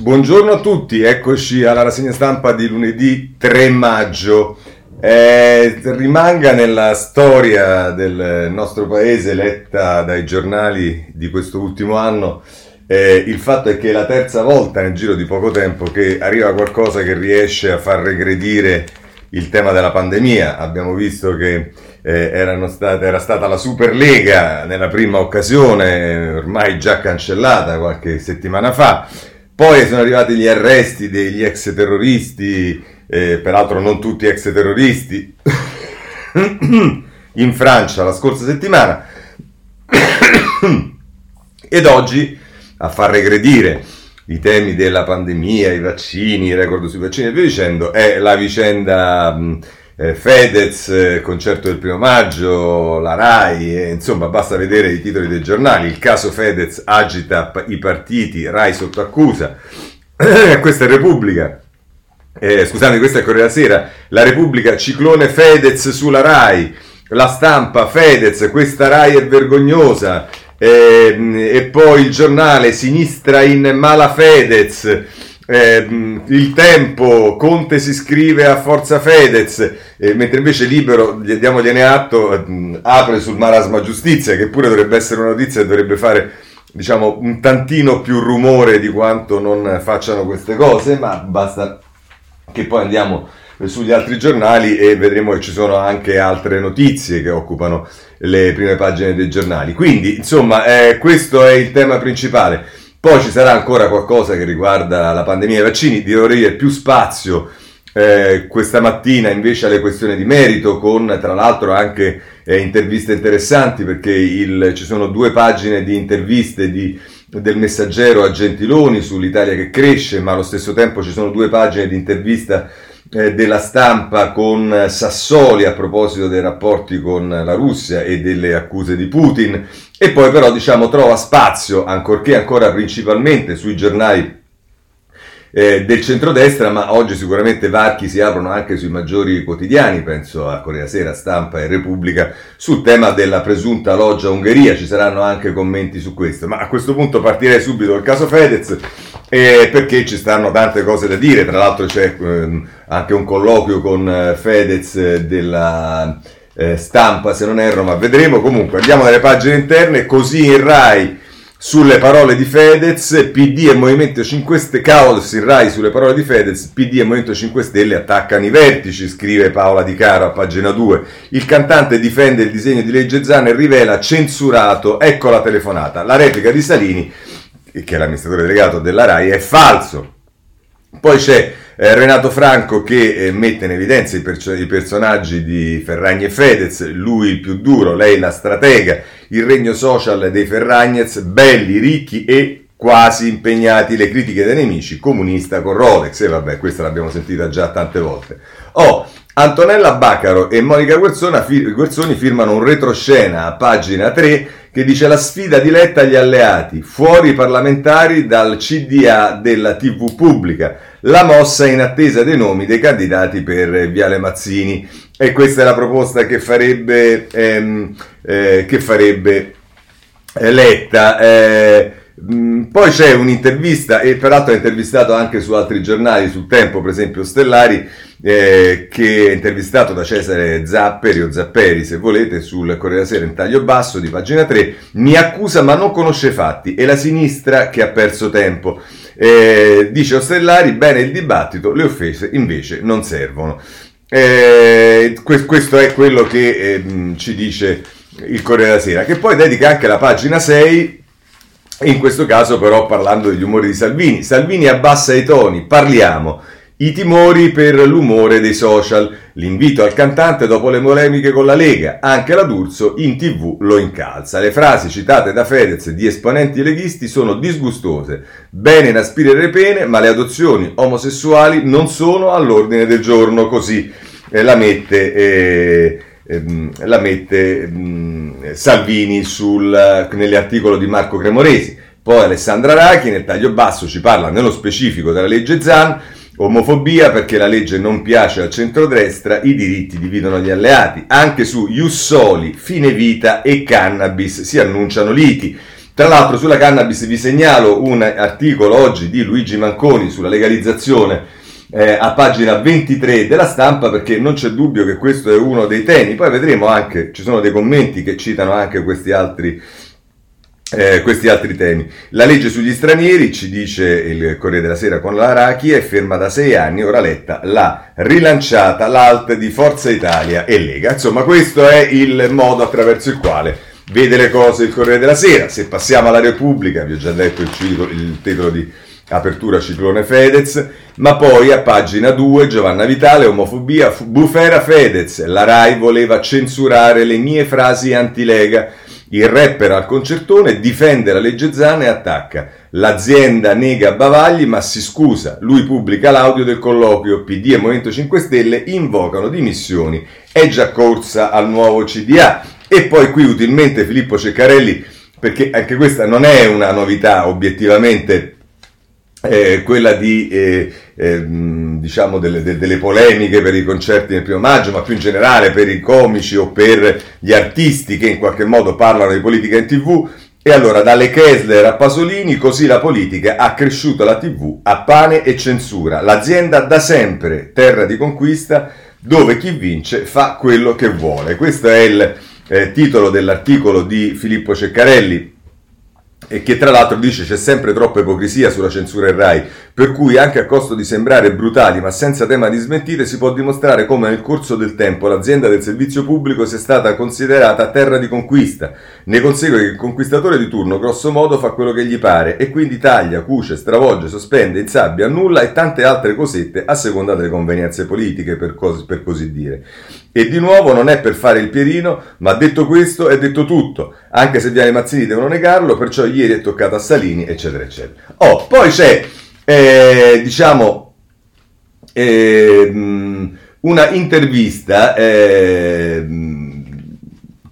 Buongiorno a tutti, eccoci alla rassegna stampa di lunedì 3 maggio. Eh, rimanga nella storia del nostro paese letta dai giornali di questo ultimo anno eh, il fatto è che è la terza volta nel giro di poco tempo che arriva qualcosa che riesce a far regredire il tema della pandemia. Abbiamo visto che eh, state, era stata la Superlega nella prima occasione, ormai già cancellata qualche settimana fa. Poi sono arrivati gli arresti degli ex terroristi, eh, peraltro non tutti ex terroristi, in Francia la scorsa settimana. Ed oggi, a far regredire i temi della pandemia, i vaccini, i record sui vaccini e via dicendo, è la vicenda eh, Fedez, eh, concerto del primo maggio, la RAI, eh, insomma basta vedere i titoli dei giornali, il caso Fedez agita i partiti, RAI sotto accusa, questa è Repubblica, eh, scusate questa è Corriere della Sera, la Repubblica ciclone Fedez sulla RAI, la stampa Fedez, questa RAI è vergognosa, eh, e poi il giornale sinistra in mala Fedez, eh, il tempo, Conte si iscrive a Forza Fedez, eh, mentre invece Libero, diamogliene atto, eh, apre sul marasma giustizia, che pure dovrebbe essere una notizia e dovrebbe fare diciamo un tantino più rumore di quanto non facciano queste cose, ma basta che poi andiamo sugli altri giornali e vedremo che ci sono anche altre notizie che occupano le prime pagine dei giornali. Quindi, insomma, eh, questo è il tema principale. Poi ci sarà ancora qualcosa che riguarda la pandemia e i vaccini, direi più spazio eh, questa mattina invece alle questioni di merito con tra l'altro anche eh, interviste interessanti perché il, ci sono due pagine di interviste di, del messaggero a Gentiloni sull'Italia che cresce ma allo stesso tempo ci sono due pagine di intervista della stampa con Sassoli a proposito dei rapporti con la Russia e delle accuse di Putin. E poi però diciamo trova spazio, ancorché ancora principalmente sui giornali eh, del centrodestra, ma oggi sicuramente varchi si aprono anche sui maggiori quotidiani, penso a Corriere Sera, Stampa e Repubblica, sul tema della presunta loggia Ungheria, ci saranno anche commenti su questo, ma a questo punto partirei subito dal caso Fedez, eh, perché ci stanno tante cose da dire, tra l'altro c'è ehm, anche un colloquio con eh, Fedez eh, della eh, stampa, se non erro, ma vedremo. Comunque, andiamo dalle pagine interne, così in Rai sulle parole di Fedez, PD e Movimento 5 Stelle, caos in Rai sulle parole di Fedez, PD e Movimento 5 Stelle attaccano i vertici, scrive Paola Di Caro a pagina 2. Il cantante difende il disegno di legge Zan e rivela censurato, ecco la telefonata. La replica di Salini, che è l'amministratore delegato della Rai, è falso. Poi c'è eh, Renato Franco che eh, mette in evidenza i, perso- i, personaggi di Ferragni e Fedez, lui il più duro, lei la stratega, il regno social dei Ferragnez, belli, ricchi e quasi impegnati, le critiche dei nemici, comunista con Rolex, e vabbè, questa l'abbiamo sentita già tante volte. Oh, Antonella Baccaro e Monica Guerzoni firmano un retroscena a pagina 3 che dice la sfida diletta agli alleati, fuori i parlamentari dal CDA della TV pubblica, la mossa in attesa dei nomi dei candidati per Viale Mazzini. E questa è la proposta che farebbe, ehm, eh, che farebbe eh, Letta. Eh, poi c'è un'intervista, e peraltro ha intervistato anche su altri giornali, sul Tempo, per esempio Stellari, eh, che è intervistato da Cesare Zapperi o Zapperi, se volete, sul Corriere Sera in taglio basso di pagina 3, mi accusa ma non conosce fatti, è la sinistra che ha perso tempo. Eh, dice Ostellari, bene il dibattito, le offese invece non servono. Eh, questo è quello che eh, ci dice il Corriere della Sera, che poi dedica anche la pagina 6 in questo caso però parlando degli umori di Salvini. Salvini abbassa i toni, parliamo. I timori per l'umore dei social. L'invito al cantante dopo le polemiche con la Lega. Anche la D'Urso in tv lo incalza. Le frasi citate da Fedez di esponenti leghisti sono disgustose. Bene inaspirare le pene, ma le adozioni omosessuali non sono all'ordine del giorno. Così eh, la mette... Eh, ehm, la mette ehm, Salvini sul, nell'articolo di Marco Cremoresi. Poi Alessandra Rachi nel taglio basso ci parla nello specifico della legge Zan, omofobia perché la legge non piace al centrodestra, i diritti dividono gli alleati. Anche su Jussoli, fine vita e cannabis si annunciano liti. Tra l'altro sulla cannabis vi segnalo un articolo oggi di Luigi Manconi sulla legalizzazione eh, a pagina 23 della stampa perché non c'è dubbio che questo è uno dei temi. Poi vedremo anche, ci sono dei commenti che citano anche questi altri eh, questi altri temi. La legge sugli stranieri, ci dice il Corriere della Sera con l'Arachi, è ferma da sei anni, ora Letta l'ha rilanciata l'alt di Forza Italia e Lega. Insomma, questo è il modo attraverso il quale vede le cose il Corriere della Sera. Se passiamo alla Repubblica, vi ho già detto il, ciclo, il titolo di apertura ciclone Fedez, ma poi a pagina 2 Giovanna Vitale, omofobia, bufera Fedez, la RAI voleva censurare le mie frasi anti-Lega il rapper al concertone difende la legge Zana e attacca. L'azienda nega Bavagli ma si scusa. Lui pubblica l'audio del colloquio. PD e Movimento 5 Stelle invocano dimissioni. È già corsa al nuovo CDA. E poi qui utilmente Filippo Ceccarelli, perché anche questa non è una novità obiettivamente eh, quella di eh, eh, diciamo delle, de, delle, polemiche per i concerti del primo maggio, ma più in generale per i comici o per gli artisti che in qualche modo parlano di politica in tv. E allora dalle Kessler a Pasolini, così la politica ha cresciuto la tv a pane e censura. L'azienda da sempre terra di conquista dove chi vince fa quello che vuole. Questo è il eh, titolo dell'articolo di Filippo Ceccarelli e che tra l'altro dice c'è sempre troppa ipocrisia sulla censura in RAI, per cui anche a costo di sembrare brutali ma senza tema di smentite si può dimostrare come nel corso del tempo l'azienda del servizio pubblico sia stata considerata terra di conquista. Ne consegue che il conquistatore di turno grosso modo fa quello che gli pare e quindi taglia, cuce, stravolge, sospende, insabbia, annulla e tante altre cosette a seconda delle convenienze politiche per, cos- per così dire. E di nuovo non è per fare il pierino, ma detto questo è detto tutto, anche se Viale Mazzini devono negarlo, perciò ieri è toccato a Salini, eccetera, eccetera. Oh, poi c'è, eh, diciamo, eh, una intervista eh,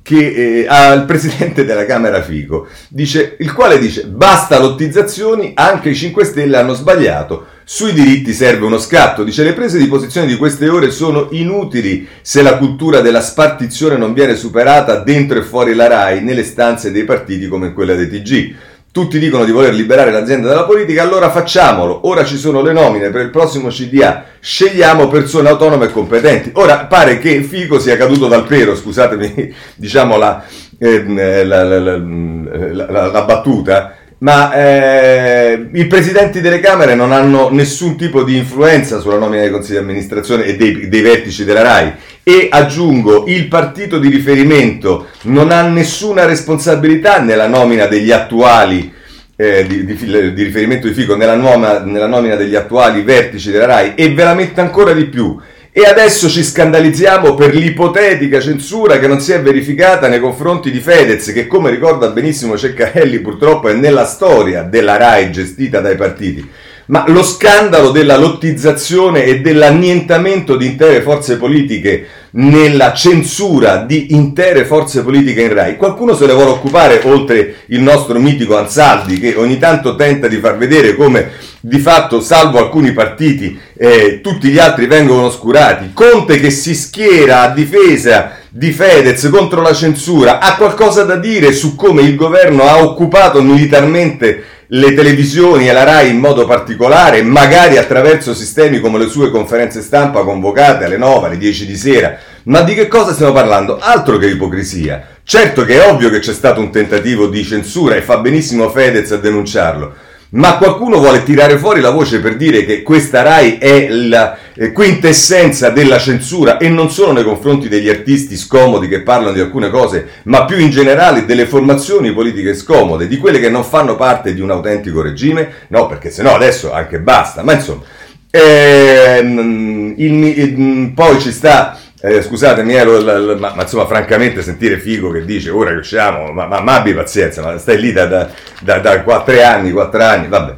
che, eh, al presidente della Camera Fico, dice, il quale dice basta lottizzazioni, anche i 5 Stelle hanno sbagliato, sui diritti serve uno scatto, dice le prese di posizione di queste ore sono inutili se la cultura della spartizione non viene superata dentro e fuori la RAI nelle stanze dei partiti come quella dei TG. Tutti dicono di voler liberare l'azienda dalla politica, allora facciamolo. Ora ci sono le nomine per il prossimo CDA. Scegliamo persone autonome e competenti. Ora pare che Fico sia caduto dal pero, scusatemi, diciamo la, eh, la, la, la battuta, ma eh, i presidenti delle Camere non hanno nessun tipo di influenza sulla nomina dei consigli di amministrazione e dei, dei, vertici della RAI. E aggiungo, il partito di riferimento non ha nessuna responsabilità nella nomina degli attuali, eh, di, di, di, riferimento di Fico, nella, nuova, nella nomina degli attuali vertici della RAI e veramente ancora di più e adesso ci scandalizziamo per l'ipotetica censura che non si è verificata nei confronti di Fedez, che come ricorda benissimo Ceccarelli purtroppo è nella storia della RAI gestita dai partiti. Ma lo scandalo della lottizzazione e dell'annientamento di intere forze politiche nella censura di intere forze politiche in Rai. Qualcuno se ne vuole occupare oltre il nostro mitico Ansaldi che ogni tanto tenta di far vedere come di fatto, salvo alcuni partiti, eh, tutti gli altri vengono oscurati. Conte che si schiera a difesa di Fedez contro la censura ha qualcosa da dire su come il governo ha occupato militarmente le televisioni e la RAI in modo particolare, magari attraverso sistemi come le sue conferenze stampa convocate alle 9, alle 10 di sera. Ma di che cosa stiamo parlando? Altro che ipocrisia. Certo che è ovvio che c'è stato un tentativo di censura e fa benissimo Fedez a denunciarlo. Ma qualcuno vuole tirare fuori la voce per dire che questa RAI è la quintessenza della censura e non solo nei confronti degli artisti scomodi che parlano di alcune cose, ma più in generale delle formazioni politiche scomode, di quelle che non fanno parte di un autentico regime? No, perché sennò adesso anche basta. Ma insomma, ehm, il, il, poi ci sta eh, scusatemi, ero, la, la, ma, ma, insomma, francamente, sentire Figo che dice ora che usciamo, ma, ma, ma abbi pazienza, ma stai lì da, da, da, da 3 anni, 4 anni, vabbè.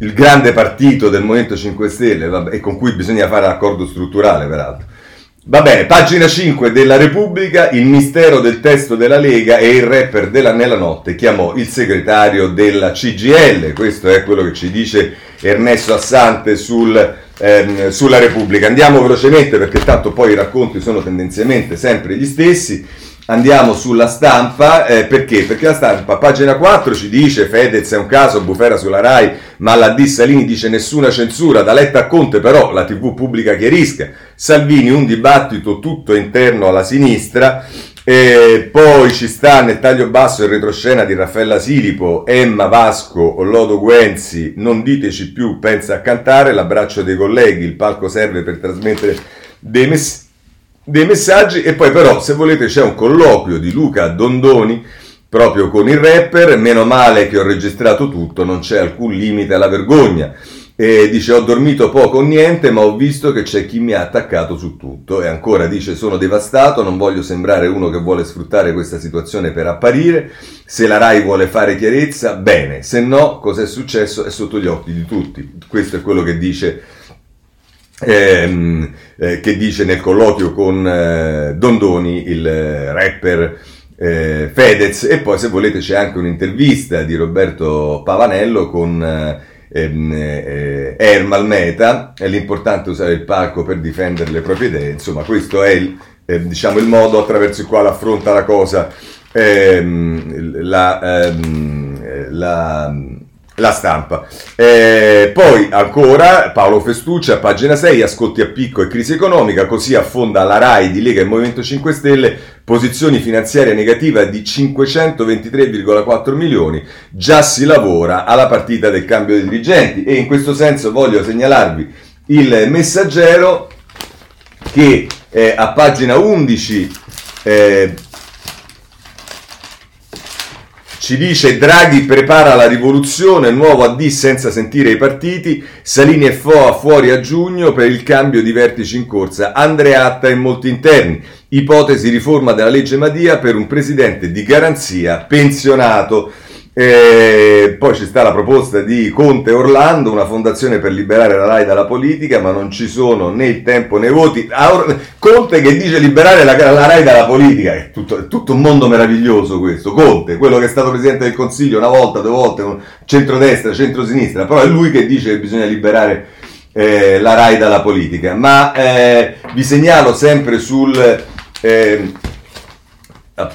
Il grande partito del Movimento 5 Stelle, vabbè, e con cui bisogna fare accordo strutturale, peraltro. Va bene, pagina 5 della Repubblica, il mistero del testo della Lega e il rapper della Nella Notte chiamò il segretario della CGL. Questo è quello che ci dice Ernesto Assante sul ehm, sulla Repubblica. Andiamo velocemente perché tanto poi i racconti sono tendenzialmente sempre gli stessi. Andiamo sulla stampa, eh, perché? Perché la stampa, pagina 4 ci dice Fedez è un caso, bufera sulla RAI, ma la D Salini dice nessuna censura, da Letta a Conte però la TV pubblica chiarisca, Salvini un dibattito tutto interno alla sinistra, e poi ci sta nel taglio basso il retroscena di Raffaella Silipo, Emma Vasco, Lodo Guenzi, non diteci più, pensa a cantare, l'abbraccio dei colleghi, il palco serve per trasmettere dei messaggi dei messaggi e poi però se volete c'è un colloquio di Luca Dondoni proprio con il rapper, meno male che ho registrato tutto, non c'è alcun limite alla vergogna. E dice ho dormito poco o niente ma ho visto che c'è chi mi ha attaccato su tutto. E ancora dice sono devastato, non voglio sembrare uno che vuole sfruttare questa situazione per apparire, se la RAI vuole fare chiarezza bene, se no cos'è successo? È sotto gli occhi di tutti, questo è quello che dice ehm, eh, che dice nel colloquio con eh, Dondoni, il eh, rapper eh, Fedez, e poi se volete c'è anche un'intervista di Roberto Pavanello con eh, ehm, eh, Ermal Meta, è l'importante usare il palco per difendere le proprie idee, insomma questo è il, diciamo, il modo attraverso il quale affronta la cosa ehm, la, ehm, la la stampa. Eh, poi ancora Paolo Festuccia, pagina 6, ascolti a picco e crisi economica, così affonda la RAI di Lega e Movimento 5 Stelle, posizioni finanziarie negative di 523,4 milioni, già si lavora alla partita del cambio dei dirigenti e in questo senso voglio segnalarvi il messaggero che eh, a pagina 11 eh, ci dice Draghi prepara la rivoluzione, nuovo AD senza sentire i partiti, Salini e Foa fuori a giugno per il cambio di vertici in corsa, Andreatta e molti interni, ipotesi riforma della legge Madia per un presidente di garanzia pensionato. E poi ci sta la proposta di Conte Orlando, una fondazione per liberare la RAI dalla politica, ma non ci sono né il tempo né i voti. Conte che dice liberare la, la RAI dalla politica, è tutto, è tutto, un mondo meraviglioso questo. Conte, quello che è stato presidente del Consiglio una volta, due volte, centrodestra, centrosinistra, però è lui che dice che bisogna liberare eh, la RAI dalla politica. Ma eh, vi segnalo sempre sul... Eh,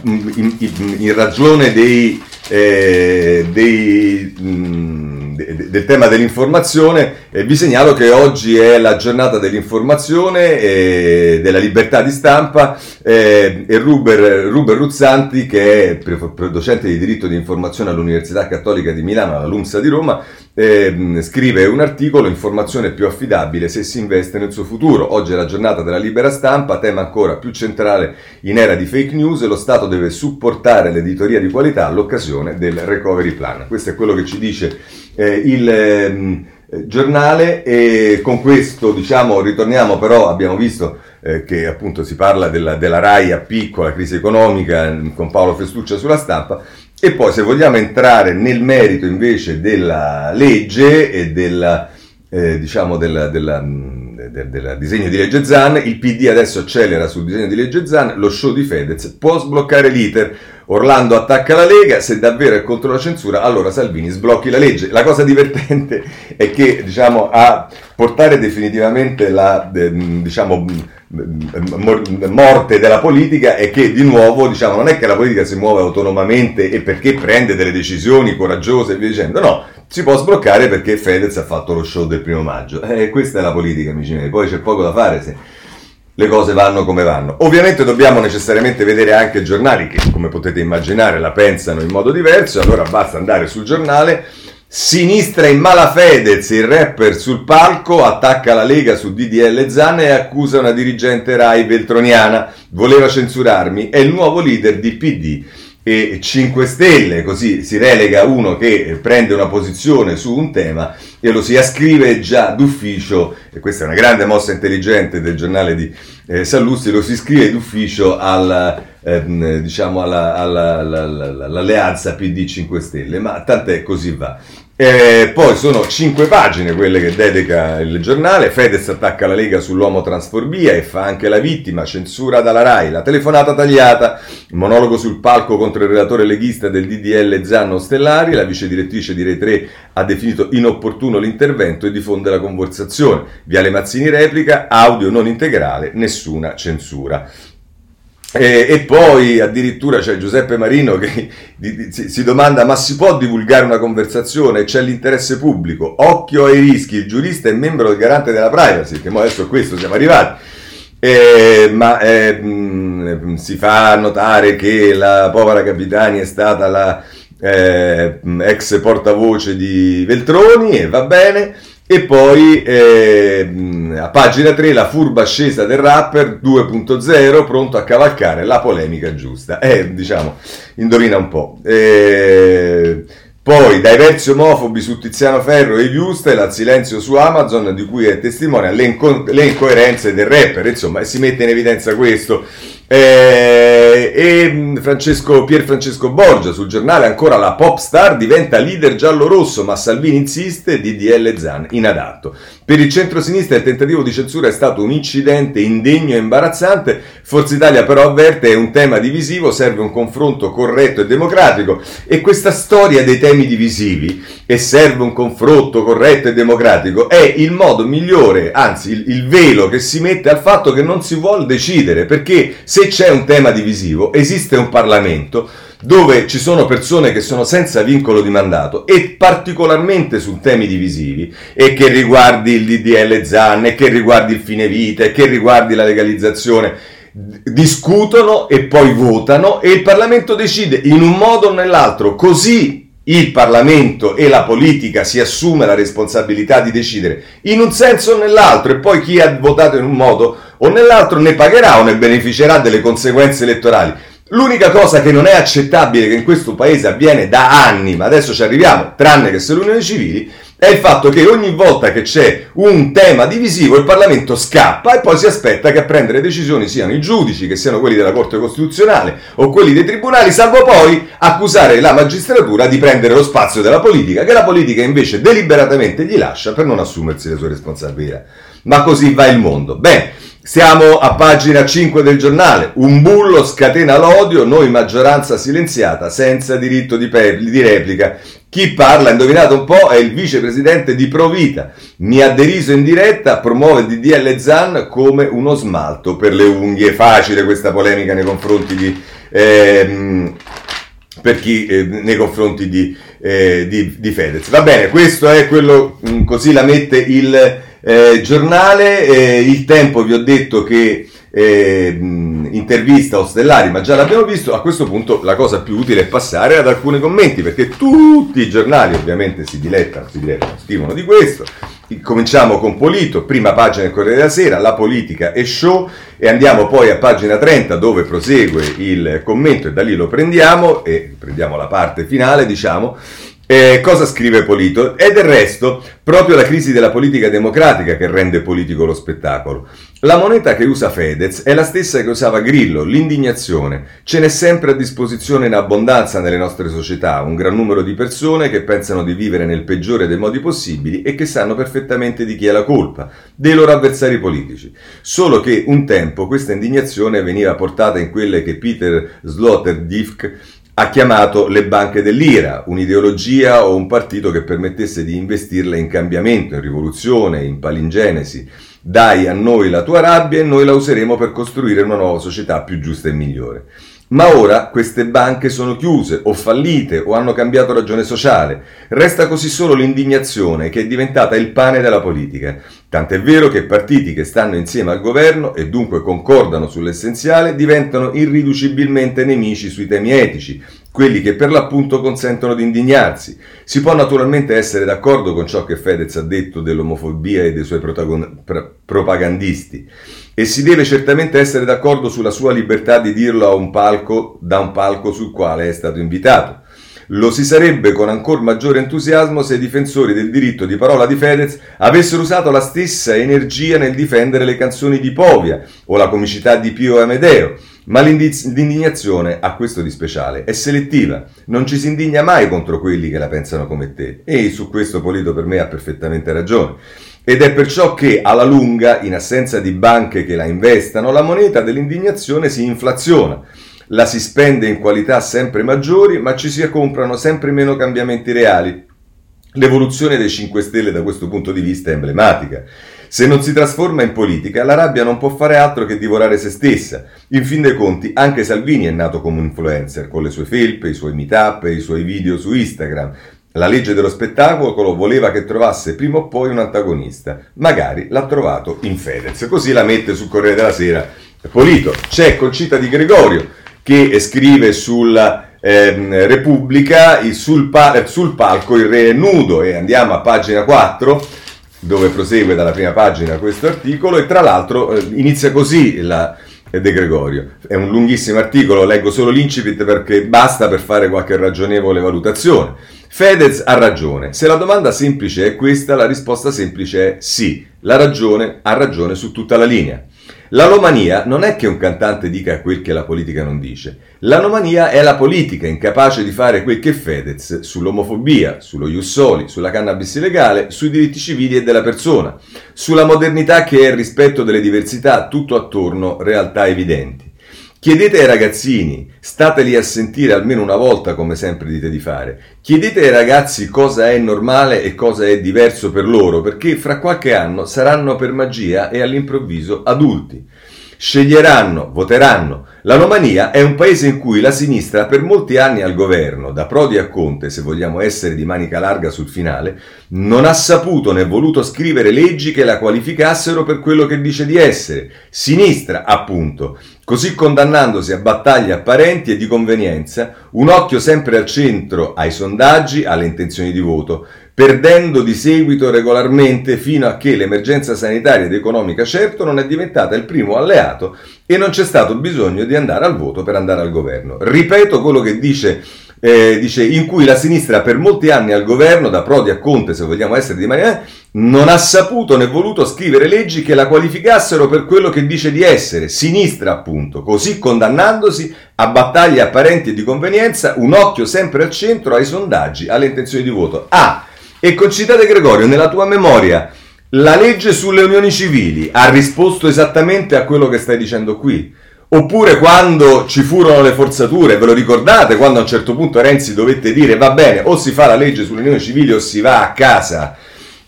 in, in, in ragione dei eh, dei, mh, mm, de, del tema dell'informazione, eh, vi segnalo che oggi è la giornata dell'informazione e della libertà di stampa eh, e Ruber, Ruber, Ruzzanti, che è docente di diritto di informazione all'Università Cattolica di Milano, alla LUMSA di Roma, eh, scrive un articolo Informazione più affidabile se si investe nel suo futuro. Oggi è la giornata della libera stampa, tema ancora più centrale in era di fake news e lo Stato deve supportare l'editoria di qualità all'occasione del recovery plan. Questo è quello che ci dice eh, il ehm, giornale e con questo diciamo ritorniamo però abbiamo visto eh, che appunto si parla della, della RAI a piccola crisi economica con Paolo Festuccia sulla stampa. E poi se vogliamo entrare nel merito invece della legge e della, eh, diciamo della, della, mm, del, del, disegno di legge Zan, il PD adesso accelera sul disegno di legge Zan, lo show di Fedez può sbloccare l'iter. Orlando attacca la Lega, se davvero è contro la censura, allora Salvini sblocchi la legge. La cosa divertente è che diciamo, a portare definitivamente la, diciamo, morte della politica è che di nuovo diciamo non è che la politica si muove autonomamente e perché prende delle decisioni coraggiose e via dicendo no si può sbloccare perché Fedez ha fatto lo show del primo maggio. Eh, questa è la politica amici miei. Poi c'è poco da fare se le cose vanno come vanno. Ovviamente dobbiamo necessariamente vedere anche giornali che come potete immaginare la pensano in modo diverso. Allora basta andare sul giornale. Sinistra in malafedez, il rapper sul palco attacca la Lega su DDL Zanna e accusa una dirigente Rai Veltroniana. Voleva censurarmi, è il nuovo leader di PD e 5 Stelle, così si relega uno che prende una posizione su un tema e lo si ascrive già d'ufficio, e questa è una grande mossa intelligente del giornale di eh, Sallusti, lo si iscrive d'ufficio alla, eh, diciamo alla, alla, alla, all'alleanza PD 5 Stelle, ma tant'è così va. E poi sono cinque pagine quelle che dedica il giornale. Fedez attacca la Lega sull'uomo-transfobia e fa anche la vittima, censura dalla RAI, la telefonata tagliata, monologo sul palco contro il relatore leghista del DDL Zanno Stellari, la vice direttrice di Rai 3 ha definito inopportuno l'intervento e diffonde la conversazione. Viale Mazzini replica, audio non integrale, nessuna censura. E, e, poi addirittura c'è Giuseppe Marino che di, di, si, si, domanda ma si può divulgare una conversazione? C'è l'interesse pubblico? Occhio ai rischi, il giurista è membro del garante della privacy, che adesso a questo siamo arrivati. Eh, ma eh, mh, si fa notare che la povera Capitani è stata la eh, ex portavoce di Veltroni e va bene. E poi eh, a pagina 3 la furba ascesa del rapper 2.0 pronto a cavalcare la polemica giusta. Eh, diciamo, indovina un po'. Eh, poi dai versi omofobi su Tiziano Ferro e Giustel al silenzio su Amazon di cui è testimone le, inco- le incoerenze del rapper, insomma, si mette in evidenza questo. Eh, e Francesco, Pier Francesco Borgia sul giornale ancora la pop star diventa leader giallo-rosso ma Salvini insiste DDL Zan inadatto per il centro-sinistra il tentativo di censura è stato un incidente indegno e imbarazzante. Forza Italia però avverte è un tema divisivo serve un confronto corretto e democratico. E questa storia dei temi divisivi e serve un confronto corretto e democratico è il modo migliore anzi il, il velo che si mette al fatto che non si vuole decidere perché se c'è un tema divisivo, esiste un Parlamento dove ci sono persone che sono senza vincolo di mandato e particolarmente su temi divisivi e che riguardi il DDL ZAN e che riguardi il fine vita e che riguardi la legalizzazione discutono e poi votano e il Parlamento decide in un modo o nell'altro così il Parlamento e la politica si assume la responsabilità di decidere in un senso o nell'altro e poi chi ha votato in un modo o nell'altro ne pagherà o ne beneficerà delle conseguenze elettorali. L'unica cosa che non è accettabile che in questo paese avviene da anni, ma adesso ci arriviamo, tranne che se l'Unione Civili, è il fatto che ogni volta che c'è un tema divisivo il Parlamento scappa e poi si aspetta che a prendere decisioni siano i giudici, che siano quelli della Corte Costituzionale o quelli dei tribunali, salvo poi accusare la magistratura di prendere lo spazio della politica, che la politica invece deliberatamente gli lascia per non assumersi le sue responsabilità. Ma così va il mondo. Bene. Siamo a pagina 5 del giornale. Un bullo scatena l'odio, noi maggioranza silenziata, senza diritto di, pe- di replica. Chi parla, indovinate un po', è il vicepresidente di Provita. Mi ha deriso in diretta, promuove il DDL Zan come uno smalto per le unghie. Facile questa polemica nei confronti di... Ehm, per chi eh, nei confronti di, eh, di, di, Fedez. Va bene, questo è quello, mh, mm, così la mette il eh, giornale, eh, il tempo vi ho detto che eh, intervista Ostellari, ma già l'abbiamo visto, a questo punto la cosa più utile è passare ad alcuni commenti, perché tutti i giornali ovviamente si dilettano, si dilettano, scrivono di questo. Cominciamo con Polito, prima pagina del Corriere della Sera, la politica e show e andiamo poi a pagina 30 dove prosegue il commento e da lì lo prendiamo e prendiamo la parte finale, diciamo, eh, cosa scrive Polito? E del resto, proprio la crisi della politica democratica che rende politico lo spettacolo. La moneta che usa Fedez è la stessa che usava Grillo, l'indignazione. Ce n'è sempre a disposizione in abbondanza nelle nostre società, un gran numero di persone che pensano di vivere nel peggiore dei modi possibili e che sanno perfettamente di chi è la colpa, dei loro avversari politici. Solo che un tempo questa indignazione veniva portata in quelle che Peter Sloterdijk ha chiamato le banche dell'ira, un'ideologia o un partito che permettesse di investirle in cambiamento, in rivoluzione, in palingenesi. Dai a noi la tua rabbia e noi la useremo per costruire una nuova società più giusta e migliore. Ma ora queste banche sono chiuse o fallite o hanno cambiato ragione sociale. Resta così solo l'indignazione che è diventata il pane della politica. Tant'è vero che partiti che stanno insieme al governo e dunque concordano sull'essenziale diventano irriducibilmente nemici sui temi etici, quelli che per l'appunto consentono di indignarsi. Si può naturalmente essere d'accordo con ciò che Fedez ha detto dell'omofobia e dei suoi protagon- pro- propagandisti e si deve certamente essere d'accordo sulla sua libertà di dirlo un palco, da un palco sul quale è stato invitato. Lo si sarebbe con ancora maggiore entusiasmo se i difensori del diritto di parola di Fedez avessero usato la stessa energia nel difendere le canzoni di Povia o la comicità di Pio Amedeo. Ma l'indignazione ha questo di speciale, è selettiva, non ci si indigna mai contro quelli che la pensano come te. E su questo Polito per me ha perfettamente ragione. Ed è perciò che alla lunga, in assenza di banche che la investano, la moneta dell'indignazione si inflaziona la si spende in qualità sempre maggiori, ma ci si comprano sempre meno cambiamenti reali. L'evoluzione dei 5 Stelle da questo punto di vista è emblematica. Se non si trasforma in politica, la rabbia non può fare altro che divorare se stessa. In fin dei conti, anche Salvini è nato come un influencer, con le sue felpe, i suoi meetup e i suoi video su Instagram. La legge dello spettacolo voleva che trovasse prima o poi un antagonista. Magari l'ha trovato in Fedez. Così la mette sul Corriere della Sera Polito. C'è Concita di Gregorio che scrive sulla eh, Repubblica sul, pa- sul palco il re è nudo e andiamo a pagina 4 dove prosegue dalla prima pagina questo articolo e tra l'altro eh, inizia così la, eh, De Gregorio. È un lunghissimo articolo, leggo solo l'incipit perché basta per fare qualche ragionevole valutazione. Fedez ha ragione. Se la domanda semplice è questa, la risposta semplice è sì. La ragione ha ragione su tutta la linea. L'alomania non è che un cantante dica quel che la politica non dice. L'anomania è la politica incapace di fare quel che Fedez sull'omofobia, sullo Jussoli, sulla cannabis illegale, sui diritti civili e della persona, sulla modernità che è il rispetto delle diversità, tutto attorno realtà evidenti. Chiedete ai ragazzini, stateli a sentire almeno una volta come sempre dite di fare. Chiedete ai ragazzi cosa è normale e cosa è diverso per loro, perché fra qualche anno saranno per magia e all'improvviso adulti sceglieranno, voteranno. La Romania è un paese in cui la sinistra per molti anni al governo, da Prodi a Conte, se vogliamo essere di manica larga sul finale, non ha saputo né voluto scrivere leggi che la qualificassero per quello che dice di essere, sinistra appunto, così condannandosi a battaglie apparenti e di convenienza, un occhio sempre al centro ai sondaggi, alle intenzioni di voto, perdendo di seguito regolarmente fino a che l'emergenza sanitaria ed economica certo non è diventata il primo alleato e non c'è stato bisogno di andare al voto per andare al governo. Ripeto quello che dice eh, dice, in cui la sinistra per molti anni al governo, da Prodi a Conte, se vogliamo essere di maniera, non ha saputo né voluto scrivere leggi che la qualificassero per quello che dice di essere, sinistra appunto, così condannandosi a battaglie apparenti e di convenienza, un occhio sempre al centro ai sondaggi, alle intenzioni di voto. Ah, e concitate Gregorio, nella tua memoria, la legge sulle unioni civili ha risposto esattamente a quello che stai dicendo qui? Oppure quando ci furono le forzature, ve lo ricordate? Quando a un certo punto Renzi dovette dire va bene, o si fa la legge sulle unioni civili o si va a casa.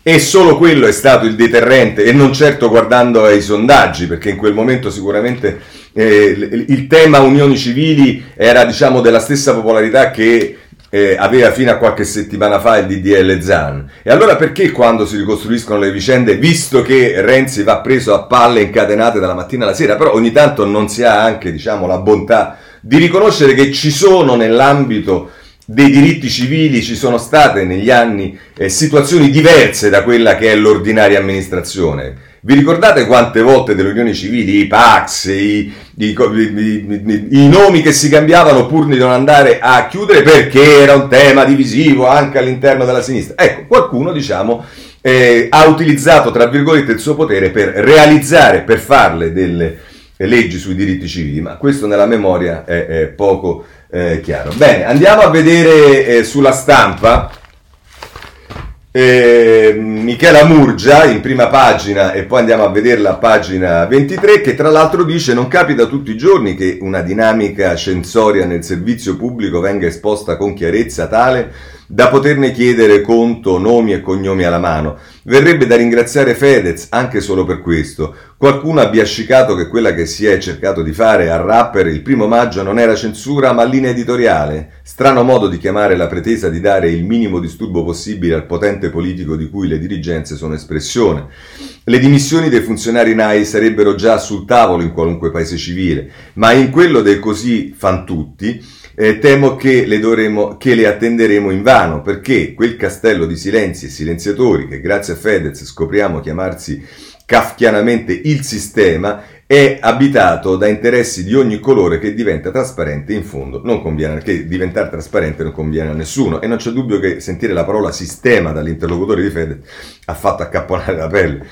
E solo quello è stato il deterrente, e non certo guardando ai sondaggi, perché in quel momento sicuramente eh, il tema unioni civili era diciamo della stessa popolarità che eh, aveva fino a qualche settimana fa il DDL Zan. E allora perché quando si ricostruiscono le vicende, visto che Renzi va preso a palle incatenate dalla mattina alla sera, però ogni tanto non si ha anche diciamo, la bontà di riconoscere che ci sono nell'ambito dei diritti civili ci sono state negli anni eh, situazioni diverse da quella che è l'ordinaria amministrazione. Vi ricordate quante volte delle unioni civili, i Pax, i, i, i, i, nomi che si cambiavano pur di non andare a chiudere perché era un tema divisivo anche all'interno della sinistra? Ecco, qualcuno, diciamo, eh, ha utilizzato, tra virgolette, il suo potere per realizzare, per farle delle leggi sui diritti civili, ma questo nella memoria è, è poco eh, chiaro. Bene, andiamo a vedere eh, sulla stampa eh, Michela Murgia in prima pagina e poi andiamo a vederla a pagina 23 che tra l'altro dice non capita tutti i giorni che una dinamica censoria nel servizio pubblico venga esposta con chiarezza tale da poterne chiedere conto, nomi e cognomi alla mano. Verrebbe da ringraziare Fedez anche solo per questo. Qualcuno ha biascicato che quella che si è cercato di fare al rapper il primo maggio non era censura ma linea editoriale. Strano modo di chiamare la pretesa di dare il minimo disturbo possibile al potente politico di cui le dirigenze sono espressione. Le dimissioni dei funzionari NAI sarebbero già sul tavolo in qualunque paese civile, ma in quello dei così fan tutti eh, temo che le, dovremo, che le attenderemo in vano, perché quel castello di silenzi e silenziatori che grazie a Fedez scopriamo chiamarsi kafkianamente il sistema, è abitato da interessi di ogni colore che diventa trasparente in fondo non conviene, che diventare trasparente non conviene a nessuno e non c'è dubbio che sentire la parola sistema dall'interlocutore di Fedez ha fatto accapponare la pelle.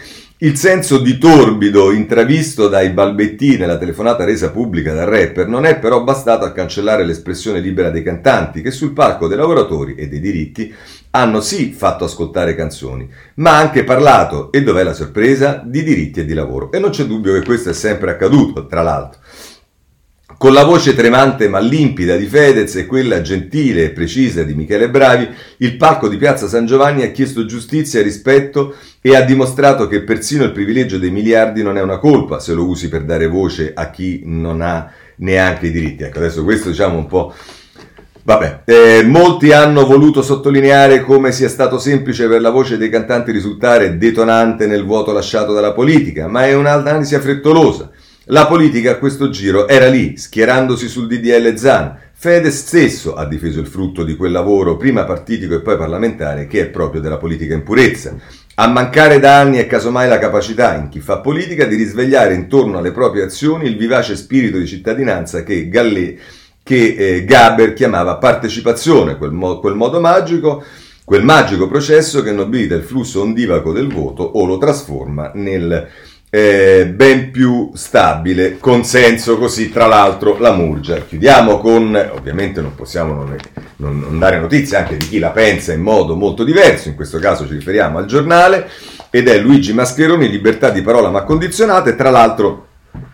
Il senso di torbido intravisto dai balbettini nella telefonata resa pubblica dal rapper non è però bastato a cancellare l'espressione libera dei cantanti che sul palco dei lavoratori e dei diritti hanno sì fatto ascoltare canzoni, ma anche parlato, e dov'è la sorpresa, di diritti e di lavoro. E non c'è dubbio che questo è sempre accaduto, tra l'altro. Con la voce tremante ma limpida di Fedez e quella gentile e precisa di Michele Bravi, il palco di Piazza San Giovanni ha chiesto giustizia e rispetto e ha dimostrato che persino il privilegio dei miliardi non è una colpa se lo usi per dare voce a chi non ha neanche i diritti. Ecco, adesso questo diciamo un po'... Vabbè, eh, molti hanno voluto sottolineare come sia stato semplice per la voce dei cantanti risultare detonante nel vuoto lasciato dalla politica, ma è un'analisi frettolosa. La politica a questo giro era lì, schierandosi sul DDL Zan. Fedez stesso ha difeso il frutto di quel lavoro, prima partitico e poi parlamentare, che è proprio della politica in purezza. A mancare da anni è casomai la capacità, in chi fa politica, di risvegliare intorno alle proprie azioni il vivace spirito di cittadinanza che, Gallet, che eh, Gaber chiamava partecipazione, quel, mo- quel modo magico quel magico processo che nobilita il flusso ondivaco del voto o lo trasforma nel eh, ben più stabile consenso così tra l'altro la Murgia. Chiudiamo con, ovviamente non possiamo non, non, non dare notizie anche di chi la pensa in modo molto diverso, in questo caso ci riferiamo al giornale, ed è Luigi Mascheroni, libertà di parola ma condizionate, tra l'altro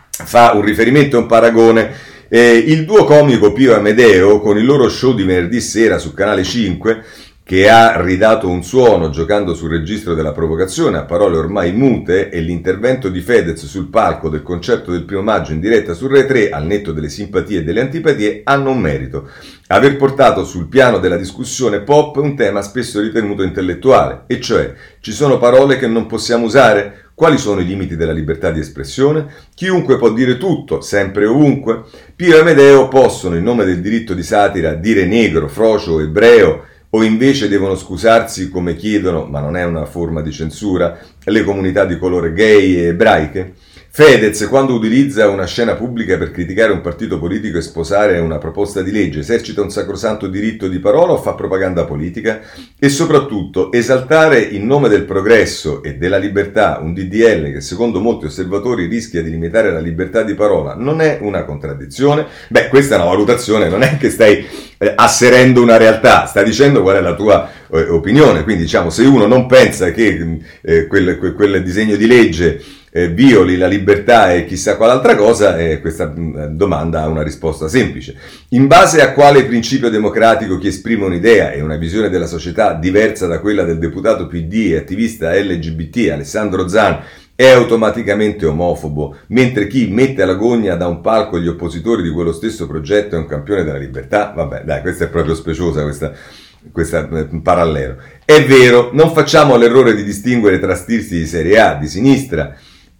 fa un riferimento e un paragone. Eh, il duo comico Pio Amedeo con il loro show di venerdì sera su Canale 5 che ha ridato un suono giocando sul registro della provocazione a parole ormai mute e l'intervento di Fedez sul palco del concerto del primo maggio in diretta su Rai 3 al netto delle simpatie e delle antipatie hanno un merito, aver portato sul piano della discussione pop un tema spesso ritenuto intellettuale, e cioè ci sono parole che non possiamo usare, quali sono i limiti della libertà di espressione? Chiunque può dire tutto, sempre e ovunque. Pio e Amedeo possono, in nome del diritto di satira, dire negro, frocio, ebreo, o invece devono scusarsi come chiedono, ma non è una forma di censura, le comunità di colore gay e ebraiche? Fedez, quando utilizza una scena pubblica per criticare un partito politico e sposare una proposta di legge, esercita un sacrosanto diritto di parola o fa propaganda politica? E soprattutto, esaltare in nome del progresso e della libertà un DDL che secondo molti osservatori rischia di limitare la libertà di parola non è una contraddizione? Beh, questa è una valutazione, non è che stai eh, asserendo una realtà, stai dicendo qual è la tua eh, opinione. Quindi, diciamo, se uno non pensa che eh, quel, quel, quel disegno di legge eh, violi la libertà e chissà qual'altra cosa, eh, questa mm, domanda ha una risposta semplice. In base a quale principio democratico chi esprime un'idea e una visione della società diversa da quella del deputato PD e attivista LGBT Alessandro Zan è automaticamente omofobo, mentre chi mette alla gogna da un palco gli oppositori di quello stesso progetto è un campione della libertà? Vabbè, dai, questa è proprio speciosa questa questo eh, parallelo. È vero, non facciamo l'errore di distinguere tra stirsi di serie A, di sinistra,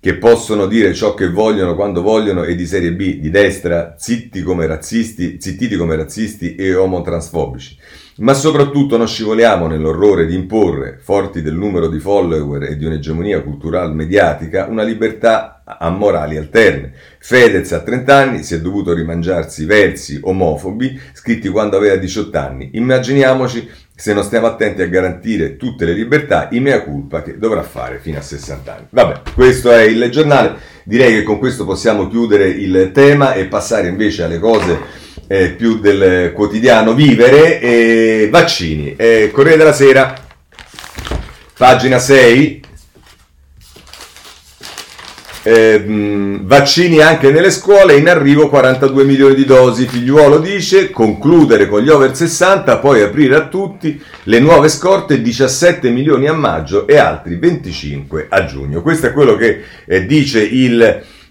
che possono dire ciò che vogliono quando vogliono e di serie B di destra, zitti come razzisti, zittiti come razzisti e omotransfobici. Ma soprattutto non scivoliamo nell'orrore di imporre, forti del numero di follower e di un'egemonia culturale mediatica, una libertà a morali alterne. Fedez a 30 anni si è dovuto rimangiarsi versi omofobi scritti quando aveva 18 anni. Immaginiamoci se non stiamo attenti a garantire tutte le libertà, i mea culpa che dovrà fare fino a 60 anni. Vabbè, questo è il giornale. Direi che con questo possiamo chiudere il tema e passare invece alle cose eh, più del quotidiano vivere. E vaccini. Eh, Corriere della Sera, pagina 6. Eh, vaccini anche nelle scuole, in arrivo 42 milioni di dosi. Figliuolo dice concludere con gli over 60, poi aprire a tutti le nuove scorte, 17 milioni a maggio e altri 25 a giugno. Questo è quello che eh, dice il,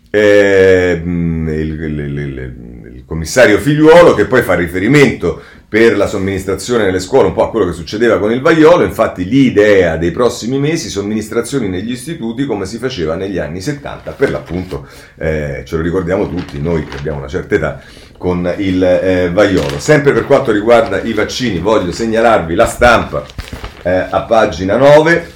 eh, il, il, il commissario Figliuolo, che poi fa riferimento per la somministrazione nelle scuole, un po' a quello che succedeva con il vaiolo, infatti l'idea dei prossimi mesi, somministrazioni negli istituti come si faceva negli anni 70, per l'appunto eh, ce lo ricordiamo tutti, noi che abbiamo una certa età, con il eh, vaiolo. Sempre per quanto riguarda i vaccini, voglio segnalarvi la stampa eh, a pagina 9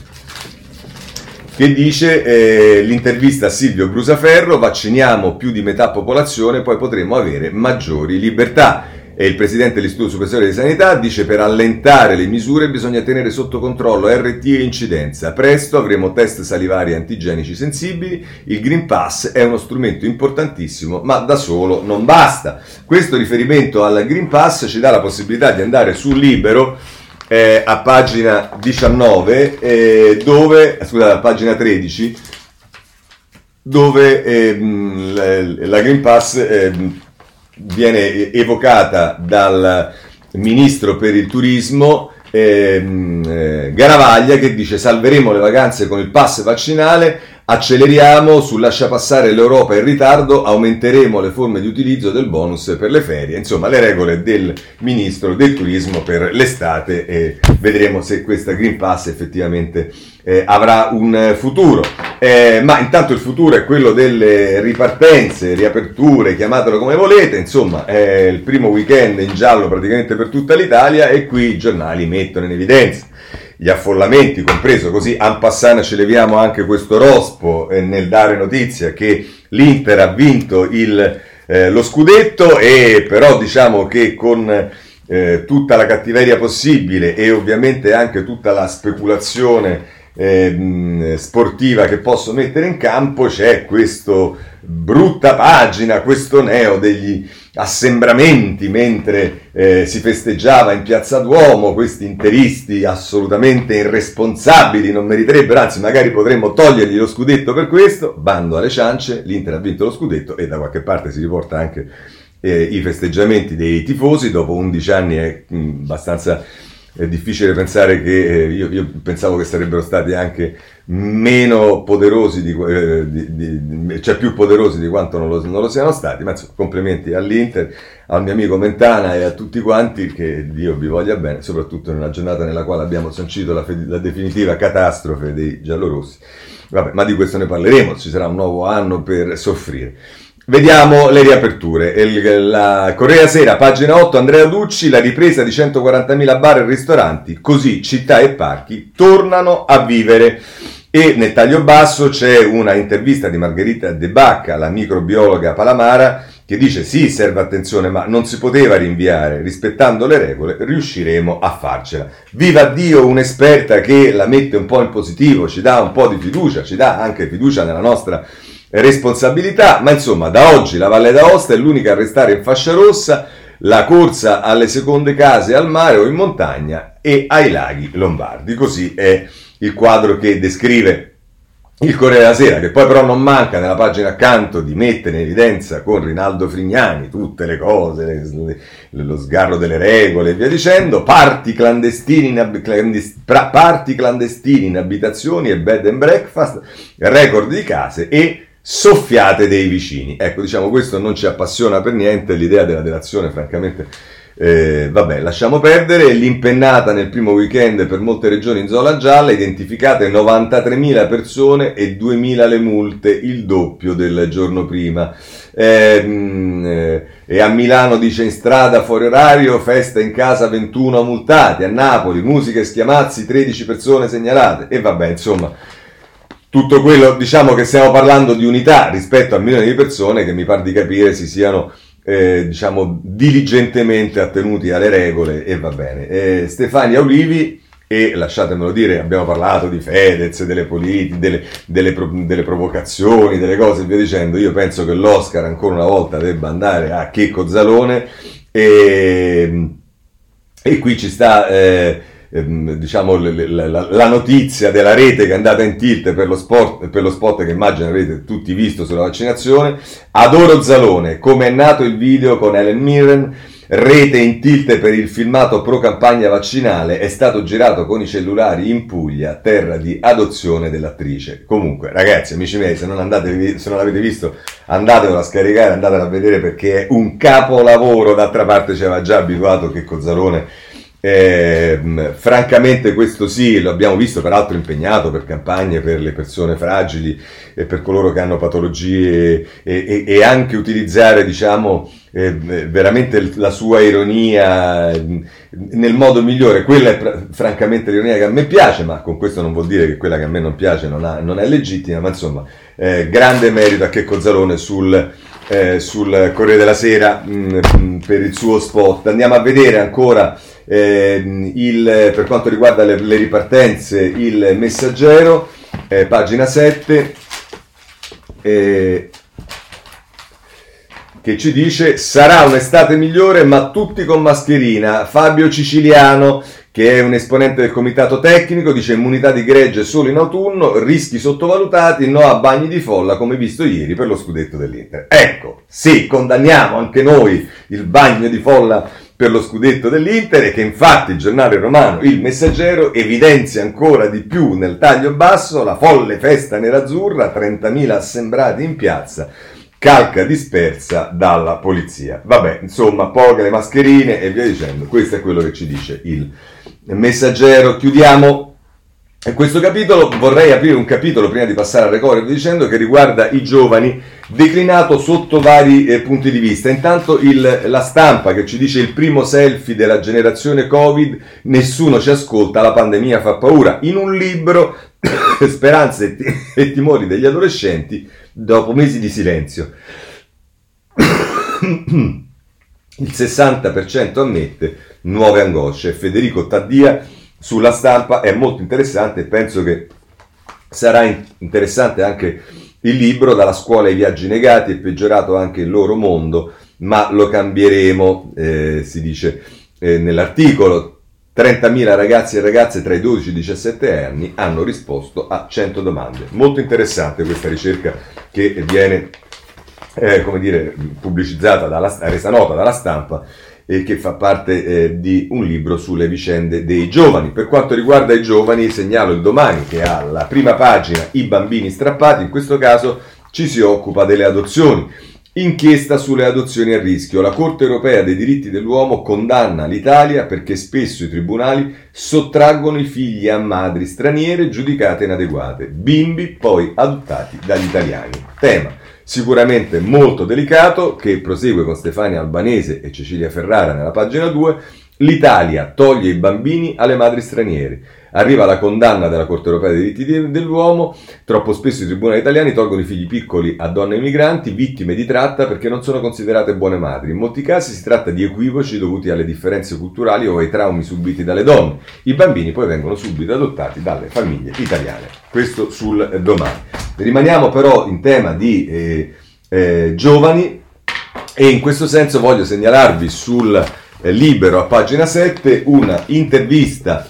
che dice eh, l'intervista a Silvio Brusaferro, vacciniamo più di metà popolazione, poi potremo avere maggiori libertà e il presidente dell'Istituto Superiore di Sanità dice per allentare le misure bisogna tenere sotto controllo RT e incidenza. Presto avremo test salivari antigenici sensibili, il Green Pass è uno strumento importantissimo ma da solo non basta. Questo riferimento al Green Pass ci dà la possibilità di andare sul libero eh, a pagina 19 eh, dove, scusate, a pagina 13 dove eh, la, la Green Pass ehm, viene evocata dal ministro per il turismo ehm, eh, Garavaglia che dice salveremo le vacanze con il pass vaccinale Acceleriamo sul lascia passare l'Europa in ritardo, aumenteremo le forme di utilizzo del bonus per le ferie, insomma le regole del ministro del turismo per l'estate e vedremo se questa Green Pass effettivamente eh, avrà un futuro. Eh, ma intanto il futuro è quello delle ripartenze, riaperture, chiamatelo come volete, insomma è il primo weekend in giallo praticamente per tutta l'Italia e qui i giornali mettono in evidenza gli affollamenti, compreso così en passant ci leviamo anche questo rospo eh, nel dare notizia che l'Inter ha vinto il, eh, lo scudetto e però diciamo che con eh, tutta la cattiveria possibile e ovviamente anche tutta la speculazione eh, sportiva che posso mettere in campo c'è questo brutta pagina, questo neo degli assembramenti mentre eh, si festeggiava in piazza Duomo, questi interisti assolutamente irresponsabili, non meriterebbero, anzi magari potremmo togliergli lo scudetto per questo, bando alle ciance, l'Inter ha vinto lo scudetto e da qualche parte si riporta anche eh, i festeggiamenti dei tifosi, dopo 11 anni è mh, abbastanza è difficile pensare che eh, io, io, pensavo che sarebbero stati anche meno poderosi, di, eh, di, di, cioè più poderosi di quanto non lo, non lo, siano stati, ma insomma complimenti all'Inter, al mio amico Mentana e a tutti quanti, che Dio vi voglia bene, soprattutto nella giornata nella quale abbiamo sancito la, la definitiva catastrofe dei giallorossi. Vabbè, ma di questo ne parleremo, ci sarà un nuovo anno per soffrire. Vediamo le riaperture. Il, la Correa Sera, pagina 8, Andrea Ducci, la ripresa di 140.000 bar e ristoranti, così città e parchi tornano a vivere. E nel taglio basso c'è una intervista di Margherita De Bacca, la microbiologa palamara, che dice sì, serve attenzione, ma non si poteva rinviare, rispettando le regole riusciremo a farcela. Viva Dio, un'esperta che la mette un po' in positivo, ci dà un po' di fiducia, ci dà anche fiducia nella nostra responsabilità, ma insomma da oggi la Valle d'Aosta è l'unica a restare in fascia rossa, la corsa alle seconde case al mare o in montagna e ai laghi lombardi. Così è il quadro che descrive il Corriere della Sera, che poi però non manca nella pagina accanto di mettere in evidenza con Rinaldo Frignani tutte le cose, le, lo sgarro delle regole e via dicendo, parti clandestini, in clandestini in abitazioni e bed and breakfast, record di case e soffiate dei vicini. Ecco, diciamo, questo non ci appassiona per niente, l'idea della delazione, francamente, eh, vabbè, lasciamo perdere. L'impennata nel primo weekend per molte regioni in zona gialla, identificate 93.000 persone e 2.000 le multe, il doppio del giorno prima. Ehm, eh, e a Milano dice in strada fuori orario, festa in casa 21 multati, a Napoli musica e schiamazzi 13 persone segnalate e vabbè insomma tutto quello, diciamo che stiamo parlando di unità rispetto a milioni di persone che mi pare di capire si siano, eh, diciamo, diligentemente attenuti alle regole e va bene. Eh, Stefania Olivi, e lasciatemelo dire, abbiamo parlato di Fedez, delle politiche, delle, delle, delle, provocazioni, delle cose e via dicendo, io penso che l'Oscar ancora una volta debba andare a Checco Zalone e, e qui ci sta... Eh, ehm, diciamo, la, la, la, notizia della rete che è andata in tilt per lo, sport, per lo spot che immagino avrete tutti visto sulla vaccinazione. Adoro Zalone, come è nato il video con Ellen Mirren, rete in tilt per il filmato pro campagna vaccinale, è stato girato con i cellulari in Puglia, terra di adozione dell'attrice. Comunque, ragazzi, amici miei, se non, andate, se non l'avete visto, andatevelo a scaricare, andatelo a vedere perché è un capolavoro. D'altra parte ci aveva già abituato che Cozzalone eh, francamente questo sì, lo abbiamo visto peraltro impegnato per campagne per le persone fragili e per coloro che hanno patologie e, e, e anche utilizzare diciamo eh, veramente la sua ironia nel modo migliore. Quella è francamente l'ironia che a me piace, ma con questo non vuol dire che quella che a me non piace non, ha, non è legittima, ma insomma eh, grande merito a Checco Zalone sul, eh, sul Corriere della Sera mh, mh, per il suo spot. Andiamo a vedere ancora eh, il, per quanto riguarda le, le ripartenze, il messaggero, eh, pagina 7, eh, che ci dice sarà un'estate migliore ma tutti con mascherina. Fabio Ciciliano che è un esponente del comitato tecnico, dice immunità di gregge solo in autunno, rischi sottovalutati, no a bagni di folla come visto ieri per lo scudetto dell'Inter. Ecco, sì, condanniamo anche noi il bagno di folla per lo scudetto dell'Inter e che infatti il giornale romano Il Messaggero evidenzia ancora di più nel taglio basso la folle festa nerazzurra, 30.000 assembrati in piazza calca dispersa dalla polizia. Vabbè, insomma, poche le mascherine e via dicendo. Questo è quello che ci dice il messaggero. Chiudiamo questo capitolo. Vorrei aprire un capitolo prima di passare al recovery dicendo che riguarda i giovani declinato sotto vari eh, punti di vista. Intanto il, la stampa che ci dice il primo selfie della generazione Covid, nessuno ci ascolta, la pandemia fa paura. In un libro, Speranze e, e timori degli adolescenti, dopo mesi di silenzio. Il 60% ammette nuove angosce. Federico Taddia sulla stampa è molto interessante e penso che sarà interessante anche il libro Dalla scuola ai viaggi negati, è peggiorato anche il loro mondo, ma lo cambieremo, eh, si dice eh, nell'articolo. 30.000 ragazzi e ragazze tra i 12 e i 17 anni hanno risposto a 100 domande. Molto interessante questa ricerca che viene eh, come dire, pubblicizzata, dalla, resa nota dalla stampa e che fa parte eh, di un libro sulle vicende dei giovani. Per quanto riguarda i giovani, segnalo il domani che ha la prima pagina i bambini strappati, in questo caso ci si occupa delle adozioni. Inchiesta sulle adozioni a rischio. La Corte europea dei diritti dell'uomo condanna l'Italia perché spesso i tribunali sottraggono i figli a madri straniere giudicate inadeguate, bimbi poi adottati dagli italiani. Tema sicuramente molto delicato, che prosegue con Stefania Albanese e Cecilia Ferrara nella pagina 2, l'Italia toglie i bambini alle madri straniere. Arriva la condanna della Corte europea dei diritti dell'uomo, troppo spesso i tribunali italiani tolgono i figli piccoli a donne migranti, vittime di tratta perché non sono considerate buone madri. In molti casi si tratta di equivoci dovuti alle differenze culturali o ai traumi subiti dalle donne. I bambini poi vengono subito adottati dalle famiglie italiane. Questo sul domani. Rimaniamo però in tema di eh, eh, giovani e in questo senso voglio segnalarvi sul eh, Libero a pagina 7 una intervista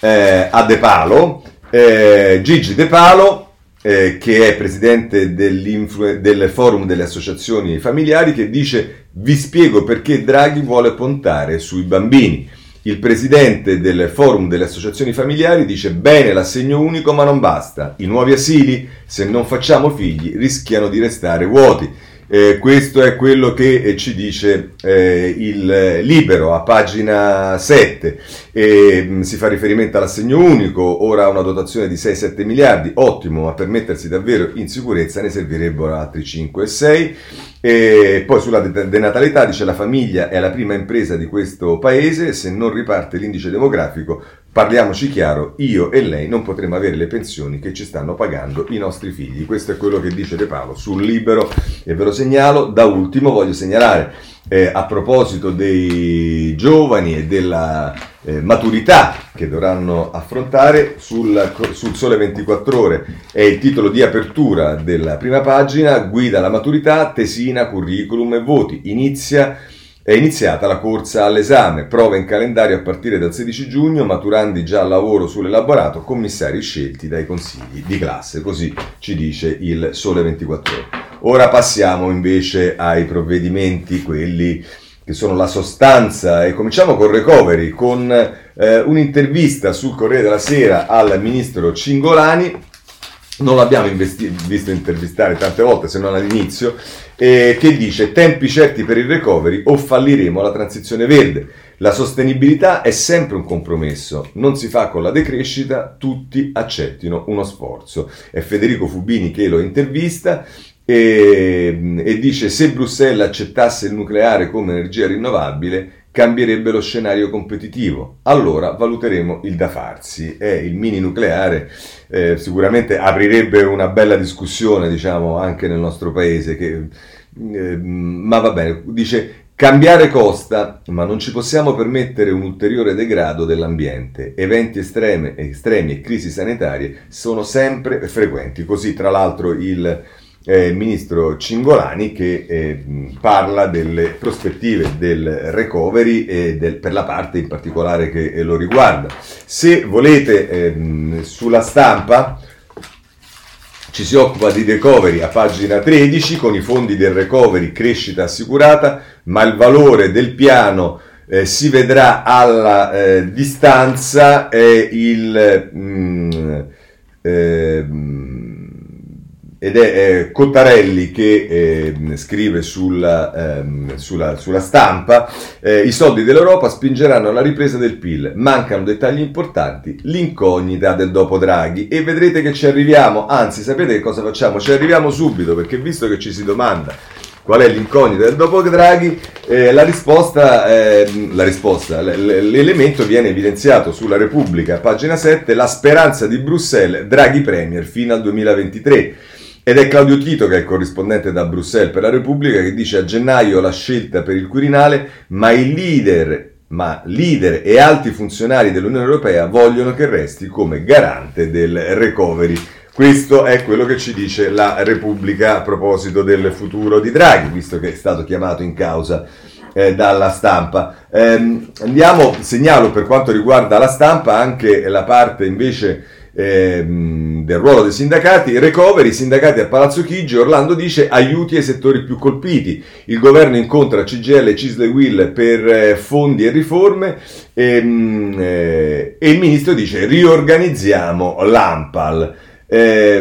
eh, a De Palo, eh, Gigi De Palo, eh, che è presidente del forum delle associazioni familiari, che dice vi spiego perché Draghi vuole puntare sui bambini. Il presidente del forum delle associazioni familiari dice bene l'assegno unico ma non basta, i nuovi asili se non facciamo figli rischiano di restare vuoti. Eh, questo è quello che eh, ci dice eh, il Libero a pagina 7. Mh, si fa riferimento all'assegno unico, ora ha una dotazione di 6-7 miliardi, ottimo, ma per mettersi davvero in sicurezza ne servirebbero altri 5 e 6. E poi sulla denatalità dice la famiglia è la prima impresa di questo paese, se non riparte l'indice demografico Parliamoci chiaro, io e lei non potremo avere le pensioni che ci stanno pagando i nostri figli. Questo è quello che dice De Paolo sul libero e ve lo segnalo. Da ultimo voglio segnalare eh, a proposito dei giovani e della eh, maturità che dovranno affrontare sul, sul Sole 24 ore è il titolo di apertura della prima pagina, guida alla maturità, tesina, curriculum e voti. Inizia è iniziata la corsa all'esame, prova in calendario a partire dal 16 giugno, maturandi già al lavoro sull'elaborato, commissari scelti dai consigli di classe, così ci dice il Sole 24 ore. Ora passiamo invece ai provvedimenti, quelli che sono la sostanza, e cominciamo con recovery, con eh, un'intervista sul Corriere della Sera al ministro Cingolani, non l'abbiamo investi- visto intervistare tante volte se non all'inizio, eh, che dice tempi certi per il recovery o falliremo la transizione verde. La sostenibilità è sempre un compromesso, non si fa con la decrescita, tutti accettino uno sforzo. È Federico Fubini che lo intervista e, e dice se Bruxelles accettasse il nucleare come energia rinnovabile cambierebbe lo scenario competitivo. Allora valuteremo il da farsi. E il mini nucleare eh, sicuramente aprirebbe una bella discussione, diciamo, anche nel nostro paese. Che, eh, ma va bene, dice Cambiare costa, ma non ci possiamo permettere un ulteriore degrado dell'ambiente. Eventi estreme, estremi e crisi sanitarie sono sempre frequenti. Così, tra l'altro, il eh, il ministro Cingolani che eh, parla delle prospettive del recovery e del, per la parte in particolare che eh, lo riguarda. Se volete ehm, sulla stampa ci si occupa di recovery a pagina 13 con i fondi del recovery crescita assicurata, ma il valore del piano eh, si vedrà alla eh, distanza il... Mm, eh, ed è eh, Cottarelli che eh, scrive sulla, ehm, sulla, sulla stampa, eh, i soldi dell'Europa spingeranno alla ripresa del PIL, mancano dettagli importanti, l'incognita del dopo Draghi e vedrete che ci arriviamo, anzi sapete che cosa facciamo? Ci arriviamo subito perché visto che ci si domanda qual è l'incognita del dopo Draghi, eh, la risposta, eh, la risposta l'elemento viene evidenziato sulla Repubblica, pagina 7, la speranza di Bruxelles, Draghi Premier fino al 2023. Ed è Claudio Tito, che è il corrispondente da Bruxelles per la Repubblica, che dice a gennaio la scelta per il Quirinale, ma i leader, ma leader e alti funzionari dell'Unione Europea vogliono che resti come garante del recovery. Questo è quello che ci dice la Repubblica a proposito del futuro di Draghi, visto che è stato chiamato in causa eh, dalla stampa. Eh, andiamo, segnalo per quanto riguarda la stampa anche la parte invece ehm, del ruolo dei sindacati, recovery, sindacati a Palazzo Chigi, Orlando dice aiuti ai settori più colpiti, il governo incontra CGL e Cisle Will per eh, fondi e riforme ehm, eh, e il ministro dice riorganizziamo l'AMPAL. Eh,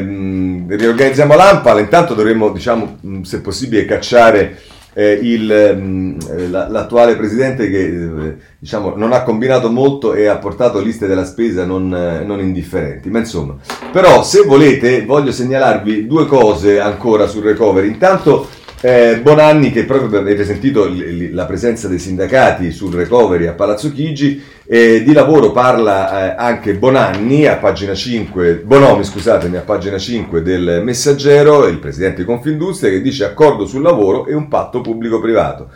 riorganizziamo l'AMPAL, intanto dovremmo, diciamo, se possibile, cacciare eh, il, mm, eh, l'attuale presidente che eh, diciamo, non ha combinato molto e ha portato liste della spesa non, eh, non, indifferenti. Ma insomma, però se volete voglio segnalarvi due cose ancora sul recovery. Intanto eh, Bonanni, che proprio avete sentito l- la presenza dei sindacati sul recovery a Palazzo Chigi, eh, di lavoro parla eh, anche Bonanni a pagina 5, Bonomi scusatemi, a pagina 5 del Messaggero, il presidente di Confindustria, che dice accordo sul lavoro e un patto pubblico-privato.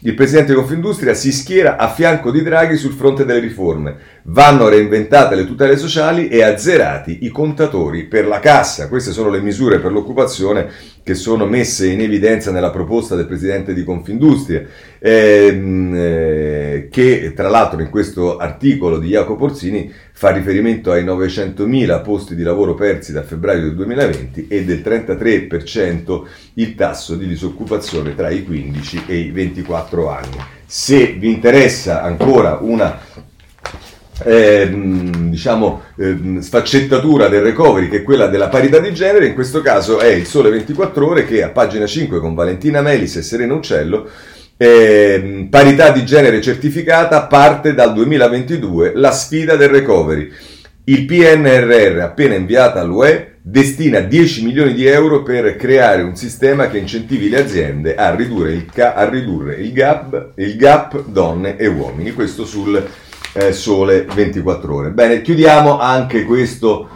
Il presidente di Confindustria si schiera a fianco di Draghi sul fronte delle riforme. Vanno reinventate le tutele sociali e azzerati i contatori per la cassa. Queste sono le misure per l'occupazione che sono messe in evidenza nella proposta del presidente di Confindustria, ehm, eh, che tra l'altro in questo articolo di Jacopo Porzini fa riferimento ai 900.000 posti di lavoro persi da febbraio del 2020 e del 33% il tasso di disoccupazione tra i 15 e i 24 anni. Se vi interessa ancora una eh, diciamo, eh, sfaccettatura del recovery che è quella della parità di genere, in questo caso è il Sole 24 Ore che a pagina 5 con Valentina Melis e Serena Uccello eh, parità di genere certificata parte dal 2022 la sfida del recovery. Il PNRR appena inviata all'UE destina 10 milioni di euro per creare un sistema che incentivi le aziende a ridurre il, ca- a ridurre il, gap, il gap donne e uomini. Questo sul eh, Sole 24 Ore. Bene, chiudiamo anche questo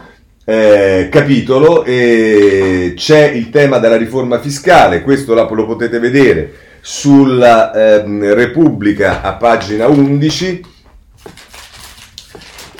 eh, capitolo e c'è il tema della riforma fiscale, questo lo potete vedere sulla eh, Repubblica a pagina 11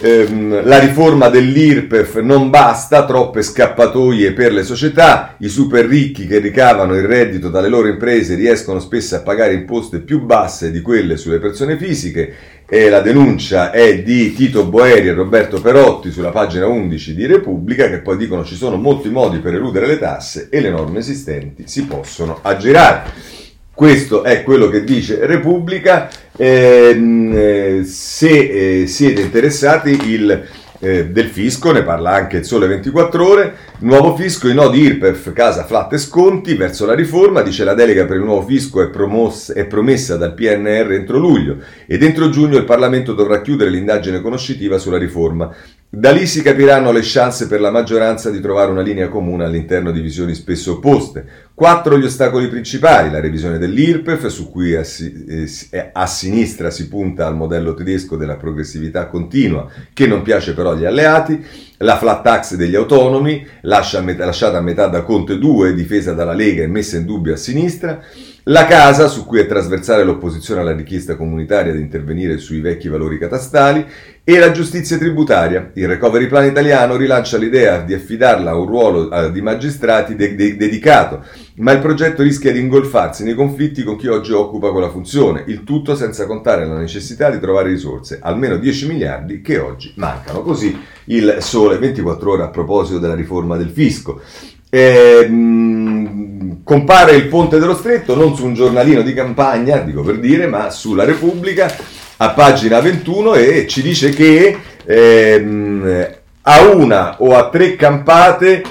ehm, la riforma dell'IRPEF non basta, troppe scappatoie per le società, i super ricchi che ricavano il reddito dalle loro imprese riescono spesso a pagare imposte più basse di quelle sulle persone fisiche e la denuncia è di Tito Boeri e Roberto Perotti sulla pagina 11 di Repubblica che poi dicono ci sono molti modi per eludere le tasse e le norme esistenti si possono aggirare. Questo è quello che dice Repubblica. Ehm, eh, se eh, siete interessati, il eh, del fisco, ne parla anche il Sole 24 Ore. Nuovo fisco, i nodi IRPEF, casa flat e sconti verso la riforma. Dice la delega per il nuovo fisco è, promossa, è promessa dal PNR entro luglio e dentro giugno il Parlamento dovrà chiudere l'indagine conoscitiva sulla riforma. Da lì si capiranno le chance per la maggioranza di trovare una linea comune all'interno di visioni spesso opposte. Quattro gli ostacoli principali, la revisione dell'IRPEF, su cui a, eh, a, sinistra si punta al modello tedesco della progressività continua, che non piace però agli alleati, la flat tax degli autonomi, lasciata a metà da Conte 2, difesa dalla Lega e messa in dubbio a sinistra, la casa, su cui è trasversale l'opposizione alla richiesta comunitaria di intervenire sui vecchi valori catastali, e la giustizia tributaria. Il recovery plan italiano rilancia l'idea di affidarla a un ruolo eh, di magistrati de- de- dedicato, ma il progetto rischia di ingolfarsi nei conflitti con chi oggi occupa quella funzione, il tutto senza contare la necessità di trovare risorse, almeno 10 miliardi che oggi mancano. Così il sole 24 ore a proposito della riforma del fisco. Eh, mh, compare il ponte dello stretto non su un giornalino di campagna, dico per dire, ma sulla Repubblica a pagina 21 e ci dice che ehm, a una o a tre campate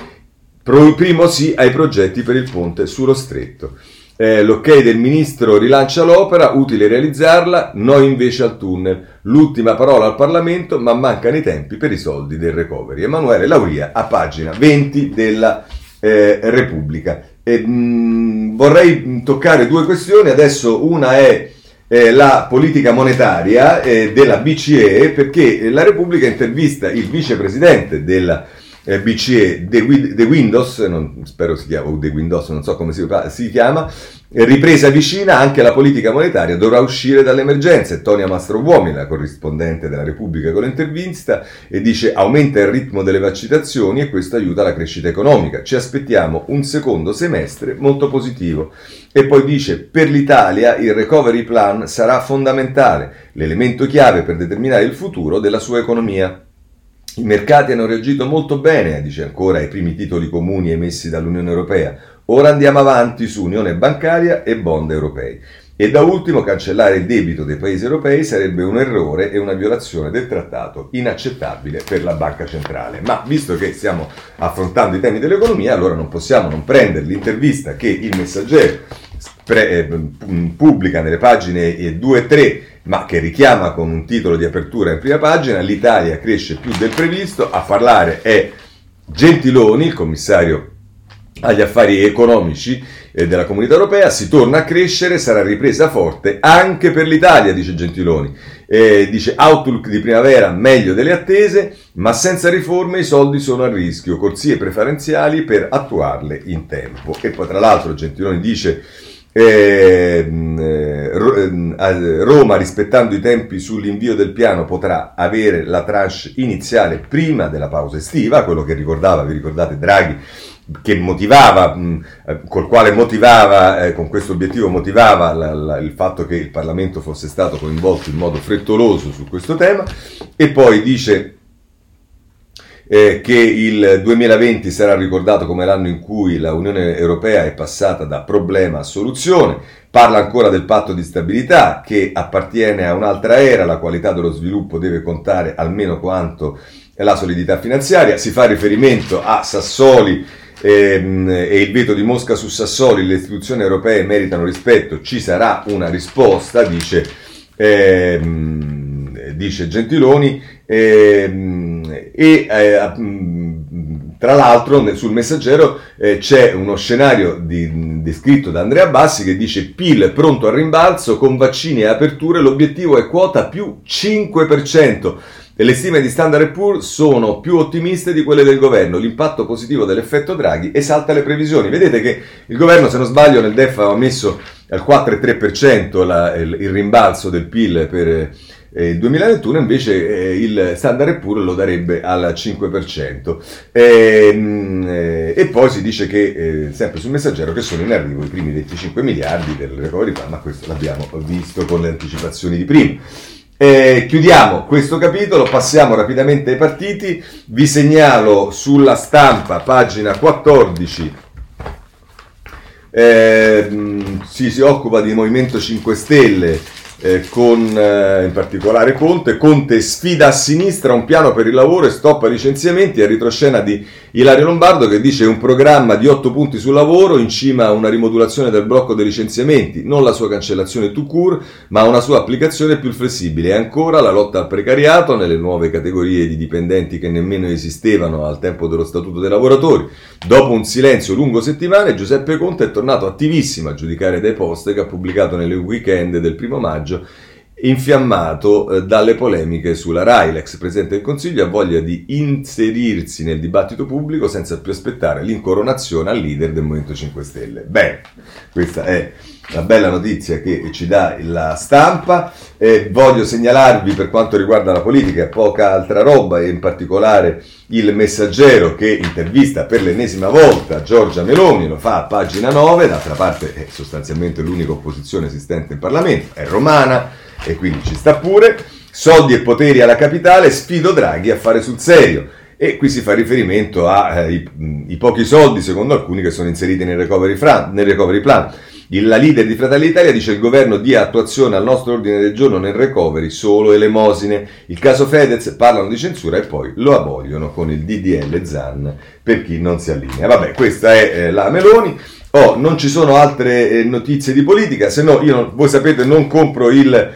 primo sì ai progetti per il ponte sullo stretto. Eh, l'ok del ministro rilancia l'opera, utile realizzarla, noi invece al tunnel. L'ultima parola al Parlamento, ma mancano i tempi per i soldi del recovery. Emanuele Lauria a pagina 20 della eh, Repubblica. E, mh, vorrei toccare due questioni, adesso una è eh, la politica monetaria eh, della BCE perché la Repubblica intervista il vicepresidente della eh, BCE, De, Windows, non, spero si chiama, De Windows, non so come si, si chiama, Ripresa vicina, anche la politica monetaria dovrà uscire dall'emergenza. Tonia Mastrobuomi, la corrispondente della Repubblica con l'intervista, e dice aumenta il ritmo delle vaccinazioni e questo aiuta la crescita economica. Ci aspettiamo un secondo semestre molto positivo. E poi dice per l'Italia il recovery plan sarà fondamentale, l'elemento chiave per determinare il futuro della sua economia. I mercati hanno reagito molto bene, dice ancora, ai primi titoli comuni emessi dall'Unione Europea. Ora andiamo avanti su unione bancaria e bond europei. E da ultimo cancellare il debito dei paesi europei sarebbe un errore e una violazione del trattato inaccettabile per la banca centrale. Ma visto che stiamo affrontando i temi dell'economia, allora non possiamo non prendere l'intervista che il messaggero eh, pubblica nelle pagine 2 e 3 ma che richiama con un titolo di apertura in prima pagina, l'Italia cresce più del previsto, a parlare è Gentiloni, il commissario agli affari economici eh, della comunità europea, si torna a crescere, sarà ripresa forte anche per l'Italia, dice Gentiloni. Eh, dice outlook di primavera meglio delle attese, ma senza riforme i soldi sono a rischio, corsie preferenziali per attuarle in tempo. E poi tra l'altro Gentiloni dice Roma, rispettando i tempi sull'invio del piano, potrà avere la tranche iniziale prima della pausa estiva, quello che ricordava, vi ricordate Draghi che motivava, eh, col quale motivava, eh, con questo obiettivo motivava la, la, il fatto che il Parlamento fosse stato coinvolto in modo frettoloso su questo tema. E poi dice eh, che il 2020 sarà ricordato come l'anno in cui la Unione Europea è passata da problema a soluzione, parla ancora del patto di stabilità che appartiene a un'altra era, la qualità dello sviluppo deve contare almeno quanto la solidità finanziaria, si fa riferimento a Sassoli ehm, e il veto di Mosca su Sassoli, le istituzioni europee meritano rispetto, ci sarà una risposta, dice, ehm, dice Gentiloni, ehm, e eh, tra l'altro sul messaggero eh, c'è uno scenario descritto da Andrea Bassi che dice PIL pronto al rimbalzo con vaccini e aperture, l'obiettivo è quota più 5% e le stime di Standard Poor's sono più ottimiste di quelle del governo. L'impatto positivo dell'effetto Draghi esalta le previsioni. Vedete che il governo, se non sbaglio, nel DEF aveva messo al 4,3% la, il, il, rimbalzo del PIL per eh, il 2021, invece eh, il Standard Poor's lo darebbe al 5%. E, ehm, eh, e poi si dice che, eh, sempre sul messaggero, che sono in arrivo i primi 25 miliardi del recovery plan, ma questo l'abbiamo visto con le anticipazioni di prima. Eh, chiudiamo questo capitolo, passiamo rapidamente ai partiti. Vi segnalo sulla stampa, pagina 14, eh, si, si occupa di Movimento 5 Stelle eh, con eh, in particolare Conte. Conte sfida a sinistra un piano per il lavoro e stoppa licenziamenti. A ritroscena di Ilario Lombardo che dice un programma di 8 punti sul lavoro, in cima una rimodulazione del blocco dei licenziamenti, non la sua cancellazione to cure, ma una sua applicazione più flessibile. E ancora la lotta al precariato nelle nuove categorie di dipendenti che nemmeno esistevano al tempo dello Statuto dei lavoratori. Dopo un silenzio lungo settimane, Giuseppe Conte è tornato attivissimo a giudicare dei post che ha pubblicato nelle weekend del primo maggio maggio, infiammato eh, dalle polemiche sulla RAI. L'ex Presidente del Consiglio ha voglia di inserirsi nel dibattito pubblico senza più aspettare l'incoronazione al leader del Movimento 5 Stelle. Beh, questa è la bella notizia che ci dà la stampa. Eh, voglio segnalarvi per quanto riguarda la politica poca altra roba e in particolare il messaggero che intervista per l'ennesima volta Giorgia Meloni, lo fa a pagina 9, d'altra parte è sostanzialmente l'unica opposizione esistente in Parlamento, è romana e quindi ci sta pure. Soldi e poteri alla capitale, sfido Draghi a fare sul serio. E qui si fa riferimento ai eh, pochi soldi, secondo alcuni, che sono inseriti nel recovery, plan, nel recovery plan. La leader di Fratelli d'Italia dice il governo dia attuazione al nostro ordine del giorno nel recovery solo elemosine. Il caso Fedez parlano di censura e poi lo abogliono con il DDL ZAN per chi non si allinea. Vabbè, questa è eh, la Meloni. Oh, non ci sono altre eh, notizie di politica, se no io, voi sapete, non compro il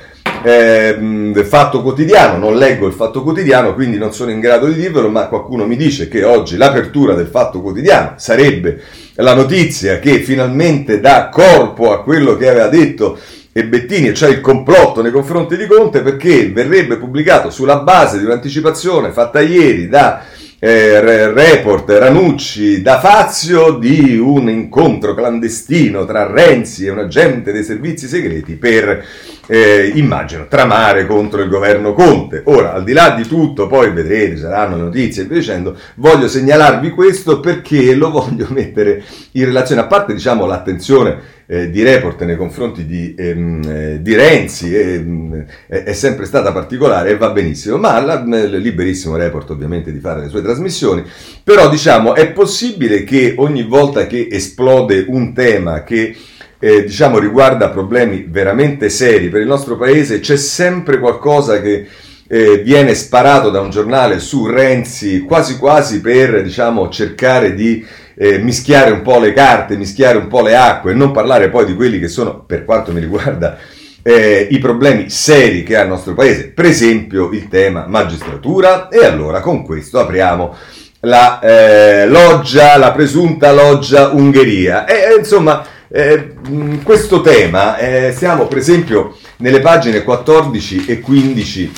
eh, Fatto Quotidiano, non leggo il Fatto Quotidiano, quindi non sono in grado di dirvelo, ma qualcuno mi dice che oggi l'apertura del Fatto Quotidiano sarebbe la notizia che finalmente dà corpo a quello che aveva detto e Bettini, cioè il complotto nei confronti di Conte, perché verrebbe pubblicato sulla base di un'anticipazione fatta ieri da eh, report Ranucci da Fazio di un incontro clandestino tra Renzi e un agente dei servizi segreti per eh, immagino, tramare contro il governo Conte. Ora, al di là di tutto, poi vedrete, saranno notizie e via dicendo, voglio segnalarvi questo perché lo voglio mettere in relazione, a parte diciamo l'attenzione eh, di report nei confronti di, ehm, eh, di Renzi ehm, è sempre stata particolare e va benissimo, ma la, liberissimo report ovviamente di fare le sue trasmissioni, però diciamo è possibile che ogni volta che esplode un tema che eh, diciamo, riguarda problemi veramente seri per il nostro paese, c'è sempre qualcosa che eh, viene sparato da un giornale su Renzi quasi quasi per diciamo, cercare di eh, mischiare un po' le carte, mischiare un po' le acque e non parlare poi di quelli che sono, per quanto mi riguarda, eh, i problemi seri che ha il nostro paese, per esempio il tema magistratura. E allora con questo apriamo la eh, loggia, la presunta loggia Ungheria. E insomma eh, questo tema, eh, siamo per esempio nelle pagine 14 e 15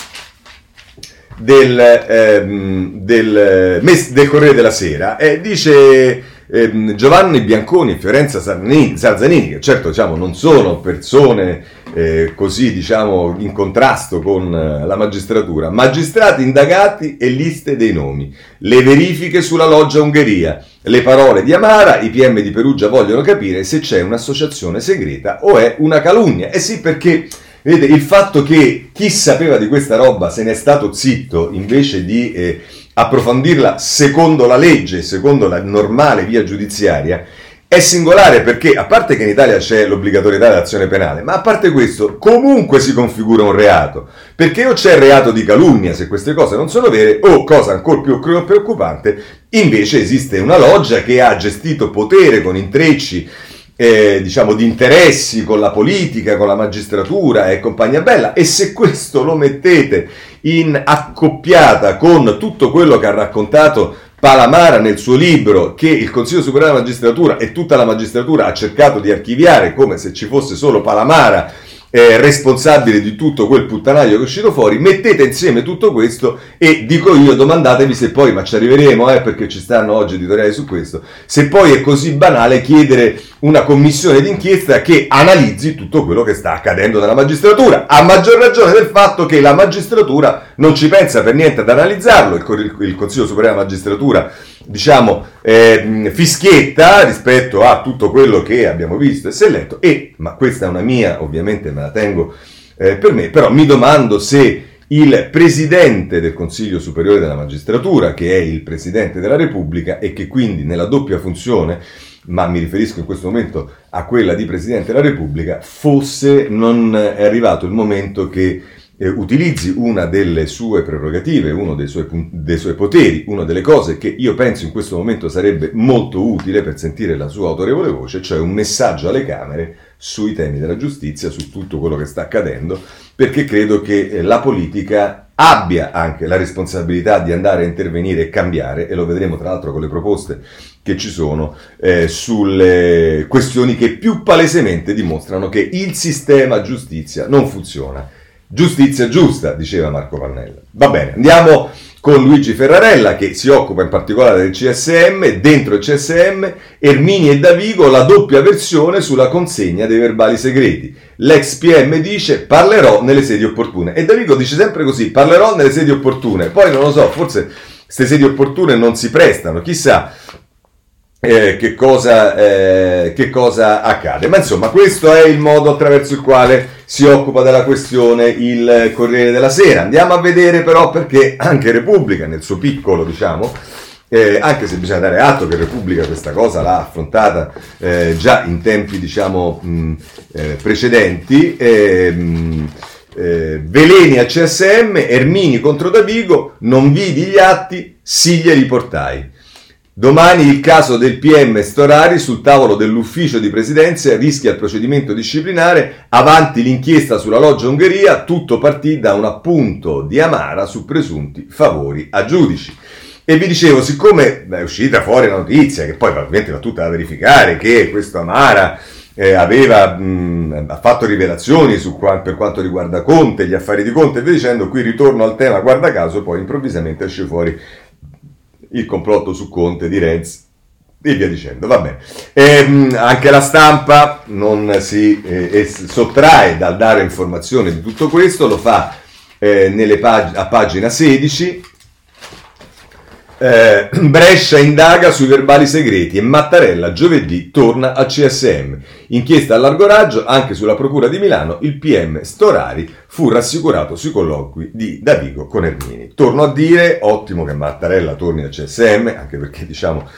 del, ehm, del, del Corriere della Sera, eh, dice ehm, Giovanni Bianconi e Fiorenza Sarzanini, che certo diciamo, non sono persone eh, così diciamo in contrasto con eh, la magistratura, magistrati indagati e liste dei nomi, le verifiche sulla loggia Ungheria, le parole di Amara, i PM di Perugia vogliono capire se c'è un'associazione segreta o è una calunnia. Eh sì, perché vedete, il fatto che chi sapeva di questa roba se n'è stato zitto invece di eh, approfondirla secondo la legge, secondo la normale via giudiziaria, è singolare perché, a parte che in Italia c'è l'obbligatorietà dell'azione penale, ma a parte questo, comunque si configura un reato. Perché o c'è il reato di calunnia se queste cose non sono vere, o, cosa ancora più preoccupante, invece esiste una loggia che ha gestito potere con intrecci eh, diciamo, di interessi con la politica, con la magistratura e compagnia bella, e se questo lo mettete in accoppiata con tutto quello che ha raccontato Palamara nel suo libro che il Consiglio Superiore della Magistratura e tutta la magistratura ha cercato di archiviare come se ci fosse solo Palamara eh, responsabile di tutto quel puttanaio che è uscito fuori, mettete insieme tutto questo e dico io, domandatevi se poi, ma ci arriveremo eh, perché ci stanno oggi editoriali su questo, se poi è così banale chiedere una commissione d'inchiesta che analizzi tutto quello che sta accadendo nella magistratura, a maggior ragione del fatto che la magistratura non ci pensa per niente ad analizzarlo, il, il Consiglio Superiore della Magistratura diciamo, eh, fischietta rispetto a tutto quello che abbiamo visto e si è letto. E, ma questa è una mia, ovviamente me la tengo eh, per me, però mi domando se il presidente del Consiglio Superiore della Magistratura, che è il presidente della Repubblica e che quindi nella doppia funzione ma mi riferisco in questo momento a quella di Presidente della Repubblica, fosse non è arrivato il momento che eh, utilizzi una delle sue prerogative, uno dei suoi, dei suoi, poteri, una delle cose che io penso in questo momento sarebbe molto utile per sentire la sua autorevole voce, cioè un messaggio alle Camere sui temi della giustizia, su tutto quello che sta accadendo, perché credo che eh, la politica abbia anche la responsabilità di andare a intervenire e cambiare, e lo vedremo tra l'altro con le proposte che ci sono eh, sulle questioni che più palesemente dimostrano che il sistema giustizia non funziona Giustizia giusta, diceva Marco Pannella. Va bene, andiamo con Luigi Ferrarella che si occupa in particolare del CSM, dentro il CSM, Ermini e Davigo la doppia versione sulla consegna dei verbali segreti. L'ex PM dice parlerò nelle sedi opportune e Davigo dice sempre così, parlerò nelle sedi opportune. Poi non lo so, forse queste sedi opportune non si prestano, chissà. Eh, che, cosa, eh, che cosa accade. Ma insomma, questo è il modo attraverso il quale si occupa della questione il Corriere della Sera. Andiamo a vedere però perché anche Repubblica, nel suo piccolo, diciamo, eh, anche se bisogna dare atto che Repubblica questa cosa l'ha affrontata eh, già in tempi, diciamo, mh, eh, precedenti. Ehm, eh, veleni al CSM, Ermini contro Davigo, non vidi gli atti, sì glieli portai. Domani il caso del PM Storari sul tavolo dell'ufficio di presidenza rischia il procedimento disciplinare, avanti l'inchiesta sulla loggia Ungheria, tutto partì da un appunto di Amara su presunti favori a giudici. E vi dicevo, siccome è uscita fuori la notizia, che poi ovviamente va tutta da verificare, che questo Amara eh, aveva mh, ha fatto rivelazioni su, per quanto riguarda Conte, gli affari di Conte e via dicendo, qui ritorno al tema, guarda caso, poi improvvisamente esce fuori il complotto su Conte di Renzi e via dicendo. Va bene. E, ehm, anche la stampa non si eh, sottrae dal dare informazioni di tutto questo, lo fa eh, pag- a pagina 16 eh, Brescia indaga sui verbali segreti e Mattarella giovedì torna al CSM. Inchiesta a largo raggio anche sulla Procura di Milano, il PM Storari fu rassicurato sui colloqui di Davigo con Ermini. Torno a dire, ottimo che Mattarella torni al CSM, anche perché diciamo,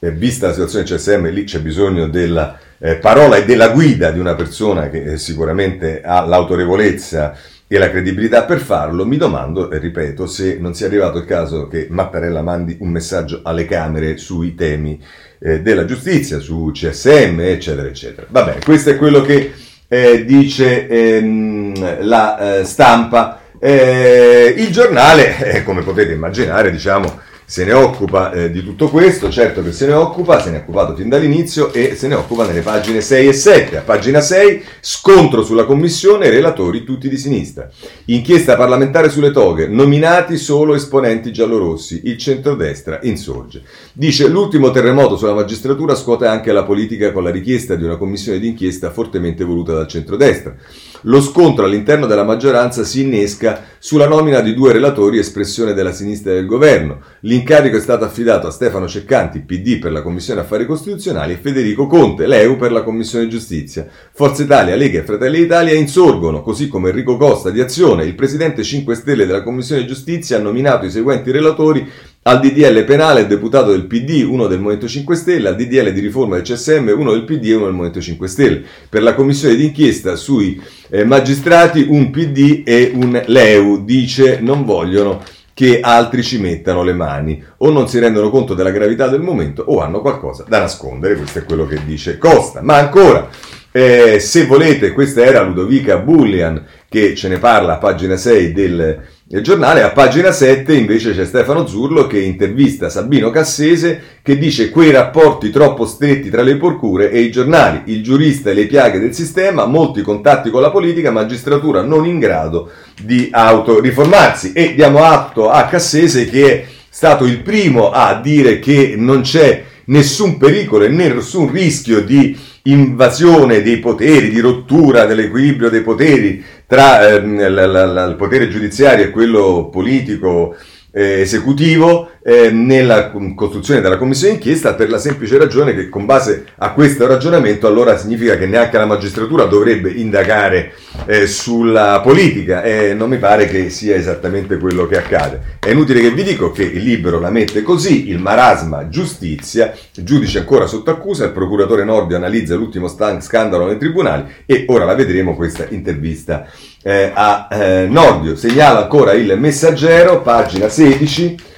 eh, vista la situazione del CSM, lì c'è bisogno della eh, parola e della guida di una persona che eh, sicuramente ha l'autorevolezza e la credibilità per farlo, mi domando, e ripeto, se non sia arrivato il caso che Mattarella mandi un messaggio alle Camere sui temi eh, della giustizia, su CSM, eccetera, eccetera. Va bene, questo è quello che eh, dice ehm, la eh, stampa. Eh, il giornale, eh, come potete immaginare, diciamo, se ne occupa eh, di tutto questo, certo che se ne occupa, se ne è occupato fin dall'inizio e se ne occupa nelle pagine 6 e 7. A pagina 6, scontro sulla commissione, relatori tutti di sinistra. Inchiesta parlamentare sulle toghe, nominati solo esponenti giallorossi, il centrodestra insorge. Dice l'ultimo terremoto sulla magistratura scuote anche la politica con la richiesta di una commissione d'inchiesta fortemente voluta dal centrodestra. Lo scontro all'interno della maggioranza si innesca sulla nomina di due relatori espressione della sinistra del governo. L'incarico è stato affidato a Stefano Ceccanti, PD per la Commissione Affari Costituzionali, e Federico Conte, l'EU per la Commissione Giustizia. Forza Italia, Lega e Fratelli d'Italia insorgono, così come Enrico Costa di Azione. Il presidente 5 Stelle della Commissione Giustizia ha nominato i seguenti relatori al DDL penale il deputato del PD, uno del Movimento 5 Stelle, al DDL di riforma del CSM, uno del PD e uno del Movimento 5 Stelle. Per la commissione d'inchiesta sui eh, magistrati, un PD e un LEU, dice non vogliono che altri ci mettano le mani o non si rendono conto della gravità del momento o hanno qualcosa da nascondere, questo è quello che dice Costa. Ma ancora, eh, se volete, questa era Ludovica Bullian che ce ne parla a pagina 6 del nel giornale, a pagina 7, invece c'è Stefano Zurlo che intervista Sabino Cassese che dice quei rapporti troppo stretti tra le procure e i giornali, il giurista e le piaghe del sistema, molti contatti con la politica, magistratura non in grado di autoriformarsi. E diamo atto a Cassese che è stato il primo a dire che non c'è nessun pericolo e nessun rischio di invasione dei poteri, di rottura dell'equilibrio dei poteri tra ehm, la, la, la, il potere giudiziario e quello politico eh, esecutivo, eh, nella costruzione della commissione d'inchiesta per la semplice ragione che con base a questo ragionamento allora significa che neanche la magistratura dovrebbe indagare eh, sulla politica e non mi pare che sia esattamente quello che accade. È inutile che vi dico che il libro la mette così, il marasma giustizia, giudice ancora sotto accusa, il procuratore Nordio analizza l'ultimo scandalo nei tribunali e ora la vedremo questa intervista eh, a eh, Nordio. Segnala ancora il messaggero, pagina 16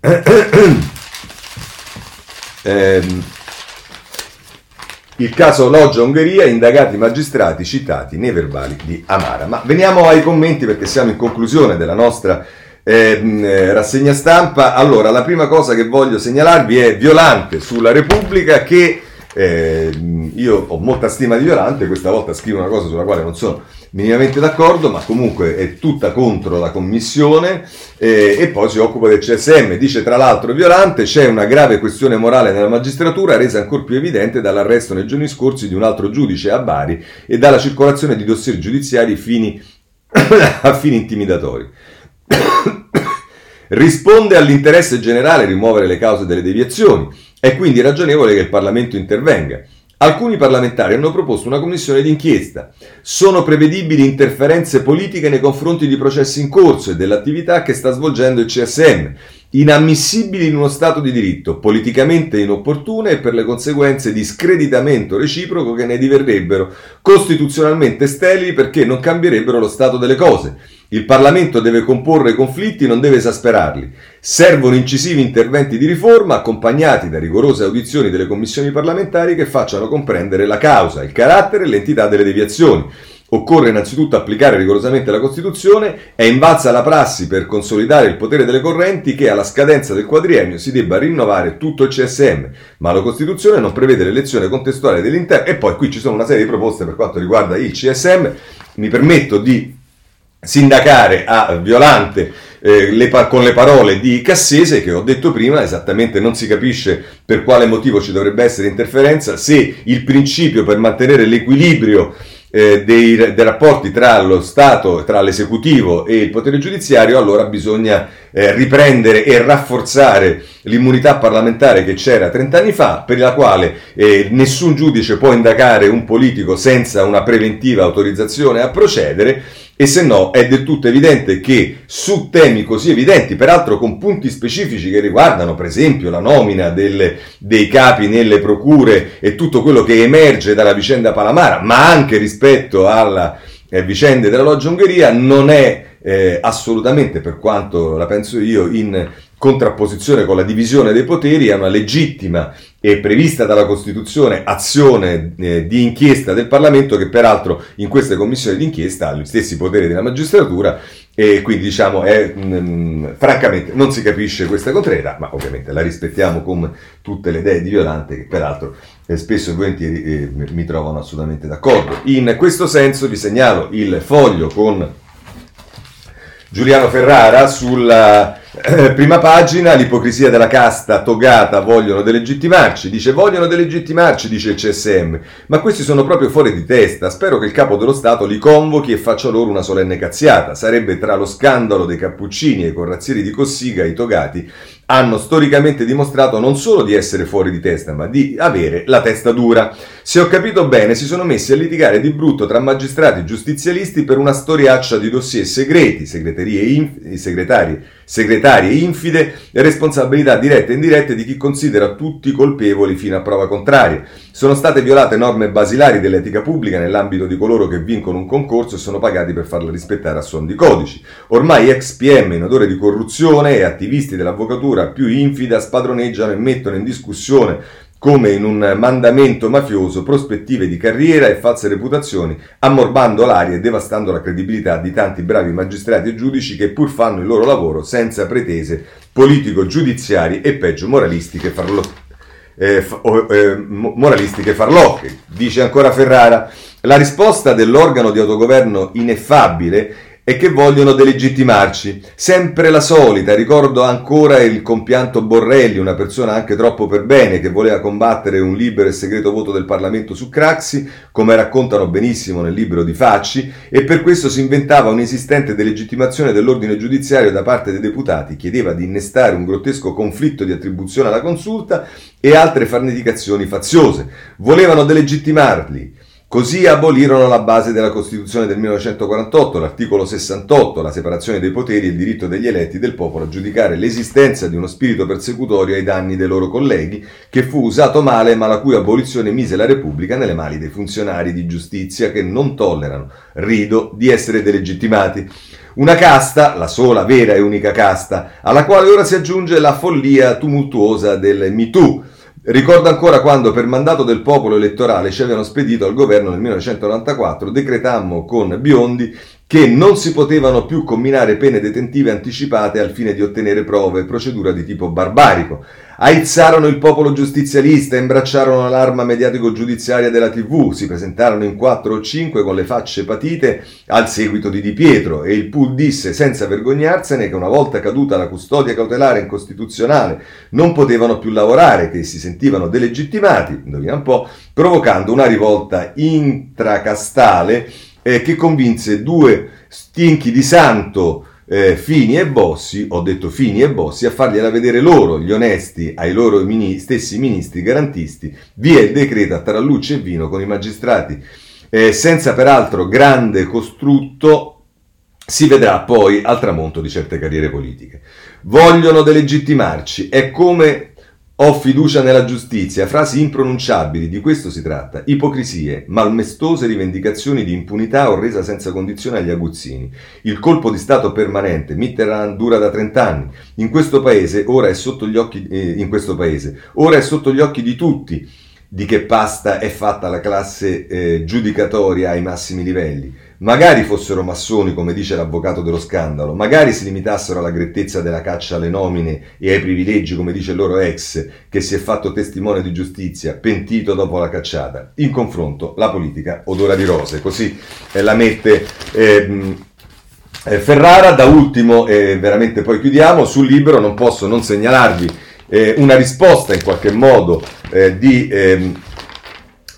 eh, il caso Loggia Ungheria, indagati magistrati citati nei verbali di Amara. Ma veniamo ai commenti perché siamo in conclusione della nostra ehm, eh, rassegna stampa. Allora, la prima cosa che voglio segnalarvi è Violante sulla Repubblica che eh, io ho molta stima di Violante, questa volta scrivo una cosa sulla quale non sono minimamente d'accordo, ma comunque è tutta contro la commissione eh, e poi si occupa del CSM. Dice tra l'altro Violante c'è una grave questione morale nella magistratura resa ancora più evidente dall'arresto nei giorni scorsi di un altro giudice a Bari e dalla circolazione di dossier giudiziari fini, a fini intimidatori. Risponde all'interesse generale rimuovere le cause delle deviazioni. È quindi ragionevole che il Parlamento intervenga. Alcuni parlamentari hanno proposto una commissione d'inchiesta. Sono prevedibili interferenze politiche nei confronti di processi in corso e dell'attività che sta svolgendo il CSM, inammissibili in uno Stato di diritto, politicamente inopportune e per le conseguenze di screditamento reciproco che ne diverrebbero, costituzionalmente sterili perché non cambierebbero lo stato delle cose. Il Parlamento deve comporre i conflitti, non deve esasperarli. Servono incisivi interventi di riforma accompagnati da rigorose audizioni delle commissioni parlamentari che facciano comprendere la causa, il carattere e l'entità delle deviazioni. Occorre innanzitutto applicare rigorosamente la Costituzione, è invalsa la prassi per consolidare il potere delle correnti che alla scadenza del quadriennio si debba rinnovare tutto il CSM, ma la Costituzione non prevede l'elezione contestuale dell'interno e poi qui ci sono una serie di proposte per quanto riguarda il CSM, mi permetto di sindacare a Violante eh, le con le parole di Cassese che ho detto prima, esattamente non si capisce per quale motivo ci dovrebbe essere interferenza, se il principio per mantenere l'equilibrio eh, dei, dei, rapporti tra lo Stato, tra l'esecutivo e il potere giudiziario, allora bisogna eh, riprendere e rafforzare l'immunità parlamentare che c'era 30 anni fa, per la quale eh, nessun giudice può indagare un politico senza una preventiva autorizzazione a procedere e se no è del tutto evidente che su temi così evidenti, peraltro con punti specifici che riguardano per esempio la nomina delle, dei capi nelle procure e tutto quello che emerge dalla vicenda Palamara, ma anche rispetto alla eh, vicenda della Loggia Ungheria, non è eh, assolutamente, per quanto la penso io, in contrapposizione con la divisione dei poteri, è una legittima e prevista dalla Costituzione azione eh, di inchiesta del Parlamento che peraltro in queste commissioni di inchiesta ha gli stessi poteri della magistratura e quindi diciamo è, mh, mm, francamente non si capisce questa contrarietà, ma ovviamente la rispettiamo come tutte le idee di Violante che peraltro eh, spesso e volentieri eh, mi trovano assolutamente d'accordo. In questo senso vi segnalo il foglio con Giuliano Ferrara sulla eh, prima pagina, l'ipocrisia della casta togata vogliono delegittimarci, dice vogliono delegittimarci, dice il CSM, ma questi sono proprio fuori di testa, spero che il capo dello Stato li convochi e faccia loro una solenne cazziata, sarebbe tra lo scandalo dei cappuccini e i corazzieri di Cossiga i togati hanno storicamente dimostrato non solo di essere fuori di testa, ma di avere la testa dura. Se ho capito bene, si sono messi a litigare di brutto tra magistrati giustizialisti per una storiaccia di dossier segreti, segreterie inf- segretarie, segretarie infide e responsabilità dirette e indirette di chi considera tutti colpevoli fino a prova contraria. Sono state violate norme basilari dell'etica pubblica nell'ambito di coloro che vincono un concorso e sono pagati per farla rispettare a suon di codici. Ormai ex PM in odore di corruzione e attivisti dell'avvocatura più infida spadroneggiano e mettono in discussione come in un mandamento mafioso, prospettive di carriera e false reputazioni, ammorbando l'aria e devastando la credibilità di tanti bravi magistrati e giudici che pur fanno il loro lavoro senza pretese politico-giudiziarie e peggio moralistiche farlocche. Eh, eh, moralistiche farlocche. Dice ancora Ferrara, la risposta dell'organo di autogoverno ineffabile e che vogliono delegittimarci. Sempre la solita, ricordo ancora il compianto Borrelli, una persona anche troppo per bene che voleva combattere un libero e segreto voto del Parlamento su Craxi, come raccontano benissimo nel libro di Facci, e per questo si inventava un'esistente delegittimazione dell'ordine giudiziario da parte dei deputati, chiedeva di innestare un grottesco conflitto di attribuzione alla consulta e altre farneticazioni faziose. Volevano delegittimarli Così abolirono la base della Costituzione del 1948, l'articolo 68, la separazione dei poteri e il diritto degli eletti del popolo a giudicare l'esistenza di uno spirito persecutorio ai danni dei loro colleghi, che fu usato male ma la cui abolizione mise la Repubblica nelle mani dei funzionari di giustizia che non tollerano, rido, di essere delegittimati. Una casta, la sola vera e unica casta, alla quale ora si aggiunge la follia tumultuosa del MeToo Ricordo ancora quando per mandato del popolo elettorale ci avevano spedito al governo nel 1994, decretammo con Biondi che non si potevano più combinare pene detentive anticipate al fine di ottenere prove, procedura di tipo barbarico. Aizzarono il popolo giustizialista, imbracciarono l'arma mediatico-giudiziaria della TV, si presentarono in quattro o cinque con le facce patite al seguito di Di Pietro e il PUL disse senza vergognarsene che una volta caduta la custodia cautelare incostituzionale non potevano più lavorare, che si sentivano delegittimati, indovina un po', provocando una rivolta intracastale eh, che convinse due stinchi di santo eh, Fini e Bossi, ho detto Fini e Bossi, a fargliela vedere loro, gli onesti, ai loro mini, stessi ministri garantisti, via il decreto a tarallucce e vino con i magistrati, eh, senza peraltro grande costrutto si vedrà poi al tramonto di certe carriere politiche. Vogliono delegittimarci, è come ho fiducia nella giustizia, frasi impronunciabili, di questo si tratta. Ipocrisie, malmestose rivendicazioni di impunità o resa senza condizione agli aguzzini. Il colpo di Stato permanente, Mitterrand dura da 30 anni. In questo paese, ora è sotto gli occhi, eh, paese, ora è sotto gli occhi di tutti di che pasta è fatta la classe eh, giudicatoria ai massimi livelli. Magari fossero massoni, come dice l'avvocato dello scandalo, magari si limitassero alla grettezza della caccia alle nomine e ai privilegi, come dice il loro ex, che si è fatto testimone di giustizia, pentito dopo la cacciata. In confronto, la politica odora di rose. Così eh, la mette ehm, eh, Ferrara. Da ultimo, e veramente poi chiudiamo, sul libro non posso non segnalarvi eh, una risposta in qualche modo eh, di...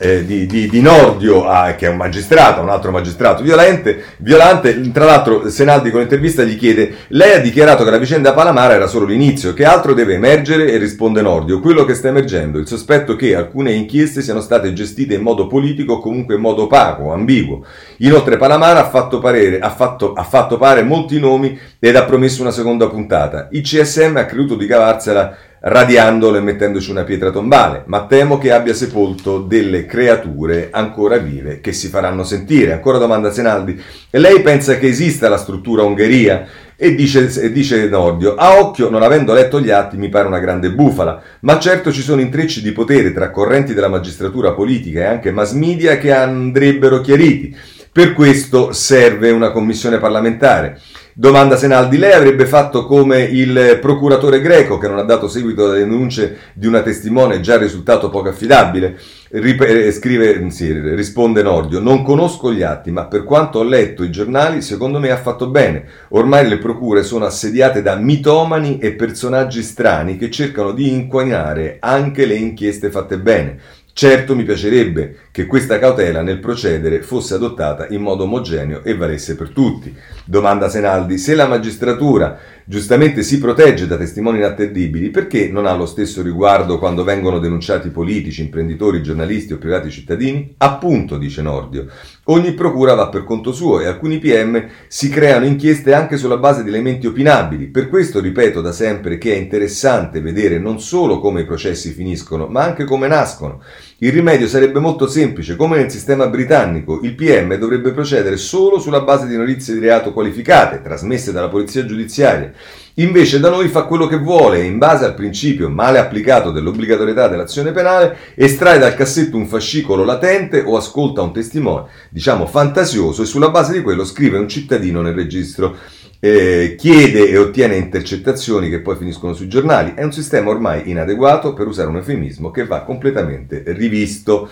Eh, di, di, di, Nordio, a, che è un magistrato, un altro magistrato violente, violante. Tra l'altro, Senaldi con l'intervista gli chiede: Lei ha dichiarato che la vicenda Palamara era solo l'inizio, che altro deve emergere? E risponde Nordio: Quello che sta emergendo, il sospetto che alcune inchieste siano state gestite in modo politico o comunque in modo opaco, ambiguo. Inoltre, Palamara ha fatto, parere, ha fatto, ha fatto pare molti nomi ed ha promesso una seconda puntata. Il CSM ha creduto di cavarsela radiandolo e mettendoci una pietra tombale, ma temo che abbia sepolto delle creature ancora vive che si faranno sentire. Ancora domanda Senaldi. Lei pensa che esista la struttura Ungheria? E dice, e dice Nordio, a occhio, non avendo letto gli atti, mi pare una grande bufala, ma certo ci sono intrecci di potere tra correnti della magistratura politica e anche mass media che andrebbero chiariti. Per questo serve una commissione parlamentare. Domanda Senaldi, lei avrebbe fatto come il procuratore greco che non ha dato seguito alle denunce di una testimone già risultato poco affidabile? Rip- eh, scrive, sì, risponde Nordio, non conosco gli atti, ma per quanto ho letto i giornali, secondo me ha fatto bene. Ormai le procure sono assediate da mitomani e personaggi strani che cercano di inquainare anche le inchieste fatte bene. Certo mi piacerebbe che questa cautela nel procedere fosse adottata in modo omogeneo e valesse per tutti. Domanda Senaldi, se la magistratura giustamente si protegge da testimoni inattendibili, perché non ha lo stesso riguardo quando vengono denunciati politici, imprenditori, giornalisti o privati cittadini? Appunto, dice Nordio, ogni procura va per conto suo e alcuni PM si creano inchieste anche sulla base di elementi opinabili. Per questo ripeto da sempre che è interessante vedere non solo come i processi finiscono, ma anche come nascono. Il rimedio sarebbe molto semplice, come nel sistema britannico, il PM dovrebbe procedere solo sulla base di notizie di reato qualificate, trasmesse dalla polizia giudiziaria. Invece da noi fa quello che vuole e in base al principio male applicato dell'obbligatorietà dell'azione penale estrae dal cassetto un fascicolo latente o ascolta un testimone, diciamo fantasioso, e sulla base di quello scrive un cittadino nel registro. Eh, chiede e ottiene intercettazioni che poi finiscono sui giornali. È un sistema ormai inadeguato, per usare un eufemismo, che va completamente rivisto.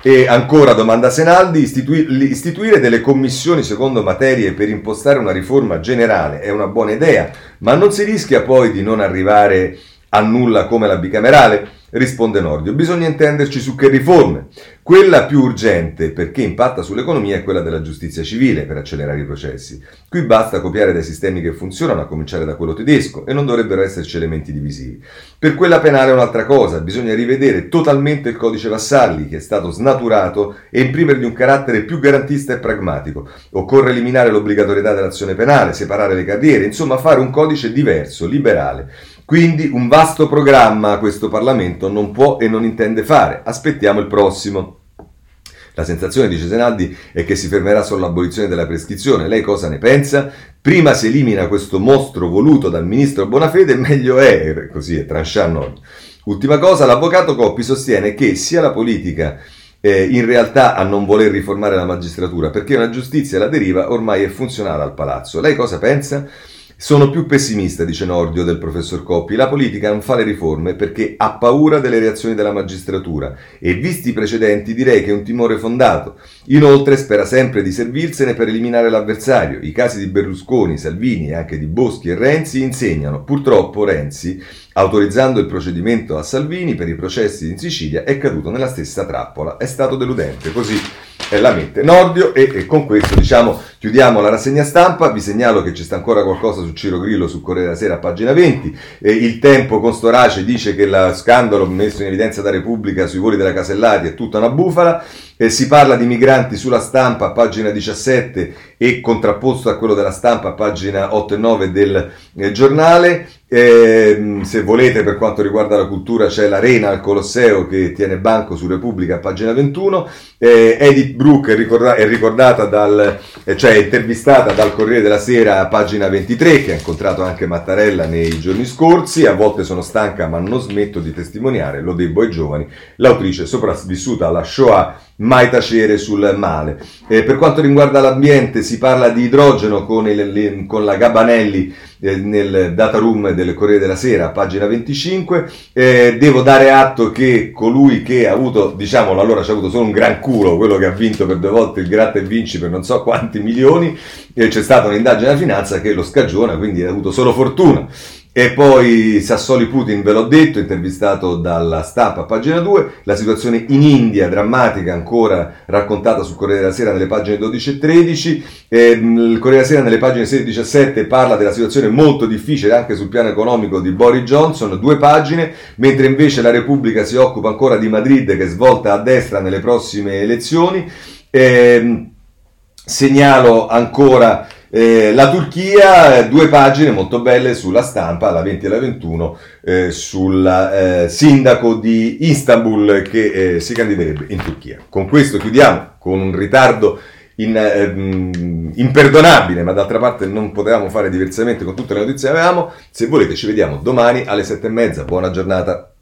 E ancora domanda Senaldi, istitui- istituire delle commissioni secondo materie per impostare una riforma generale è una buona idea, ma non si rischia poi di non arrivare a nulla come la bicamerale? Risponde Nordio, bisogna intenderci su che riforme. Quella più urgente, perché impatta sull'economia, è quella della giustizia civile per accelerare i processi. Qui basta copiare dai sistemi che funzionano, a cominciare da quello tedesco, e non dovrebbero esserci elementi divisivi. Per quella penale è un'altra cosa, bisogna rivedere totalmente il codice Vassalli, che è stato snaturato, e imprimergli un carattere più garantista e pragmatico. Occorre eliminare l'obbligatorietà dell'azione penale, separare le carriere, insomma fare un codice diverso, liberale. Quindi un vasto programma questo Parlamento non può e non intende fare. Aspettiamo il prossimo. La sensazione, dice Senaldi, è che si fermerà sull'abolizione della prescrizione. Lei cosa ne pensa? Prima si elimina questo mostro voluto dal ministro Bonafede, meglio è, così è tranchant Ultima cosa, l'avvocato Coppi sostiene che sia la politica eh, in realtà a non voler riformare la magistratura, perché una giustizia alla deriva ormai è funzionale al palazzo. Lei cosa pensa? Sono più pessimista, dice Nordio del professor Coppi. La politica non fa le riforme perché ha paura delle reazioni della magistratura e visti i precedenti direi che è un timore fondato. Inoltre spera sempre di servirsene per eliminare l'avversario. I casi di Berlusconi, Salvini e anche di Boschi e Renzi insegnano. Purtroppo Renzi, autorizzando il procedimento a Salvini per i processi in Sicilia, è caduto nella stessa trappola. È stato deludente. Così la mette Nordio e, e, con questo diciamo chiudiamo la rassegna stampa. Vi segnalo che ci sta ancora qualcosa su Ciro Grillo su Corriere della Sera a pagina 20 eh, il tempo con Storace dice che lo scandalo messo in evidenza da Repubblica sui voli della Casellati è tutta una bufala eh, si parla di migranti sulla stampa pagina 17 e contrapposto a quello della stampa pagina 8 e 9 del eh, giornale. Eh, se volete, per quanto riguarda la cultura, c'è l'Arena al Colosseo che tiene banco su Repubblica pagina 21. Eh, Edith Brooke è, ricorda- è ricordata dal, eh, cioè intervistata dal Corriere della Sera pagina 23, che ha incontrato anche Mattarella nei giorni scorsi. A volte sono stanca, ma non smetto di testimoniare, lo debbo ai giovani. L'autrice sopravvissuta alla Shoah mai tacere sul male. Eh, per quanto riguarda l'ambiente si parla di idrogeno con, il, con la Gabanelli eh, nel data room del Corriere della Sera, pagina 25. Eh, devo dare atto che colui che ha avuto, diciamolo allora, ci ha avuto solo un gran culo, quello che ha vinto per due volte il gratta e vinci per non so quanti milioni, c'è stata un'indagine della finanza che lo scagiona, quindi ha avuto solo fortuna. E poi Sassoli Putin, ve l'ho detto, intervistato dalla stampa, pagina 2, la situazione in India, drammatica, ancora raccontata sul Corriere della Sera nelle pagine 12 e 13, e, il Corriere della Sera nelle pagine 16 e 17 parla della situazione molto difficile anche sul piano economico di Boris Johnson, due pagine, mentre invece la Repubblica si occupa ancora di Madrid che svolta a destra nelle prossime elezioni. E, segnalo ancora eh, la Turchia, eh, due pagine molto belle sulla stampa, la 20 e la 21, eh, sul eh, sindaco di Istanbul che eh, si candiderebbe in Turchia. Con questo chiudiamo con un ritardo in, ehm, imperdonabile, ma d'altra parte non potevamo fare diversamente con tutte le notizie che avevamo. Se volete ci vediamo domani alle sette e mezza. Buona giornata.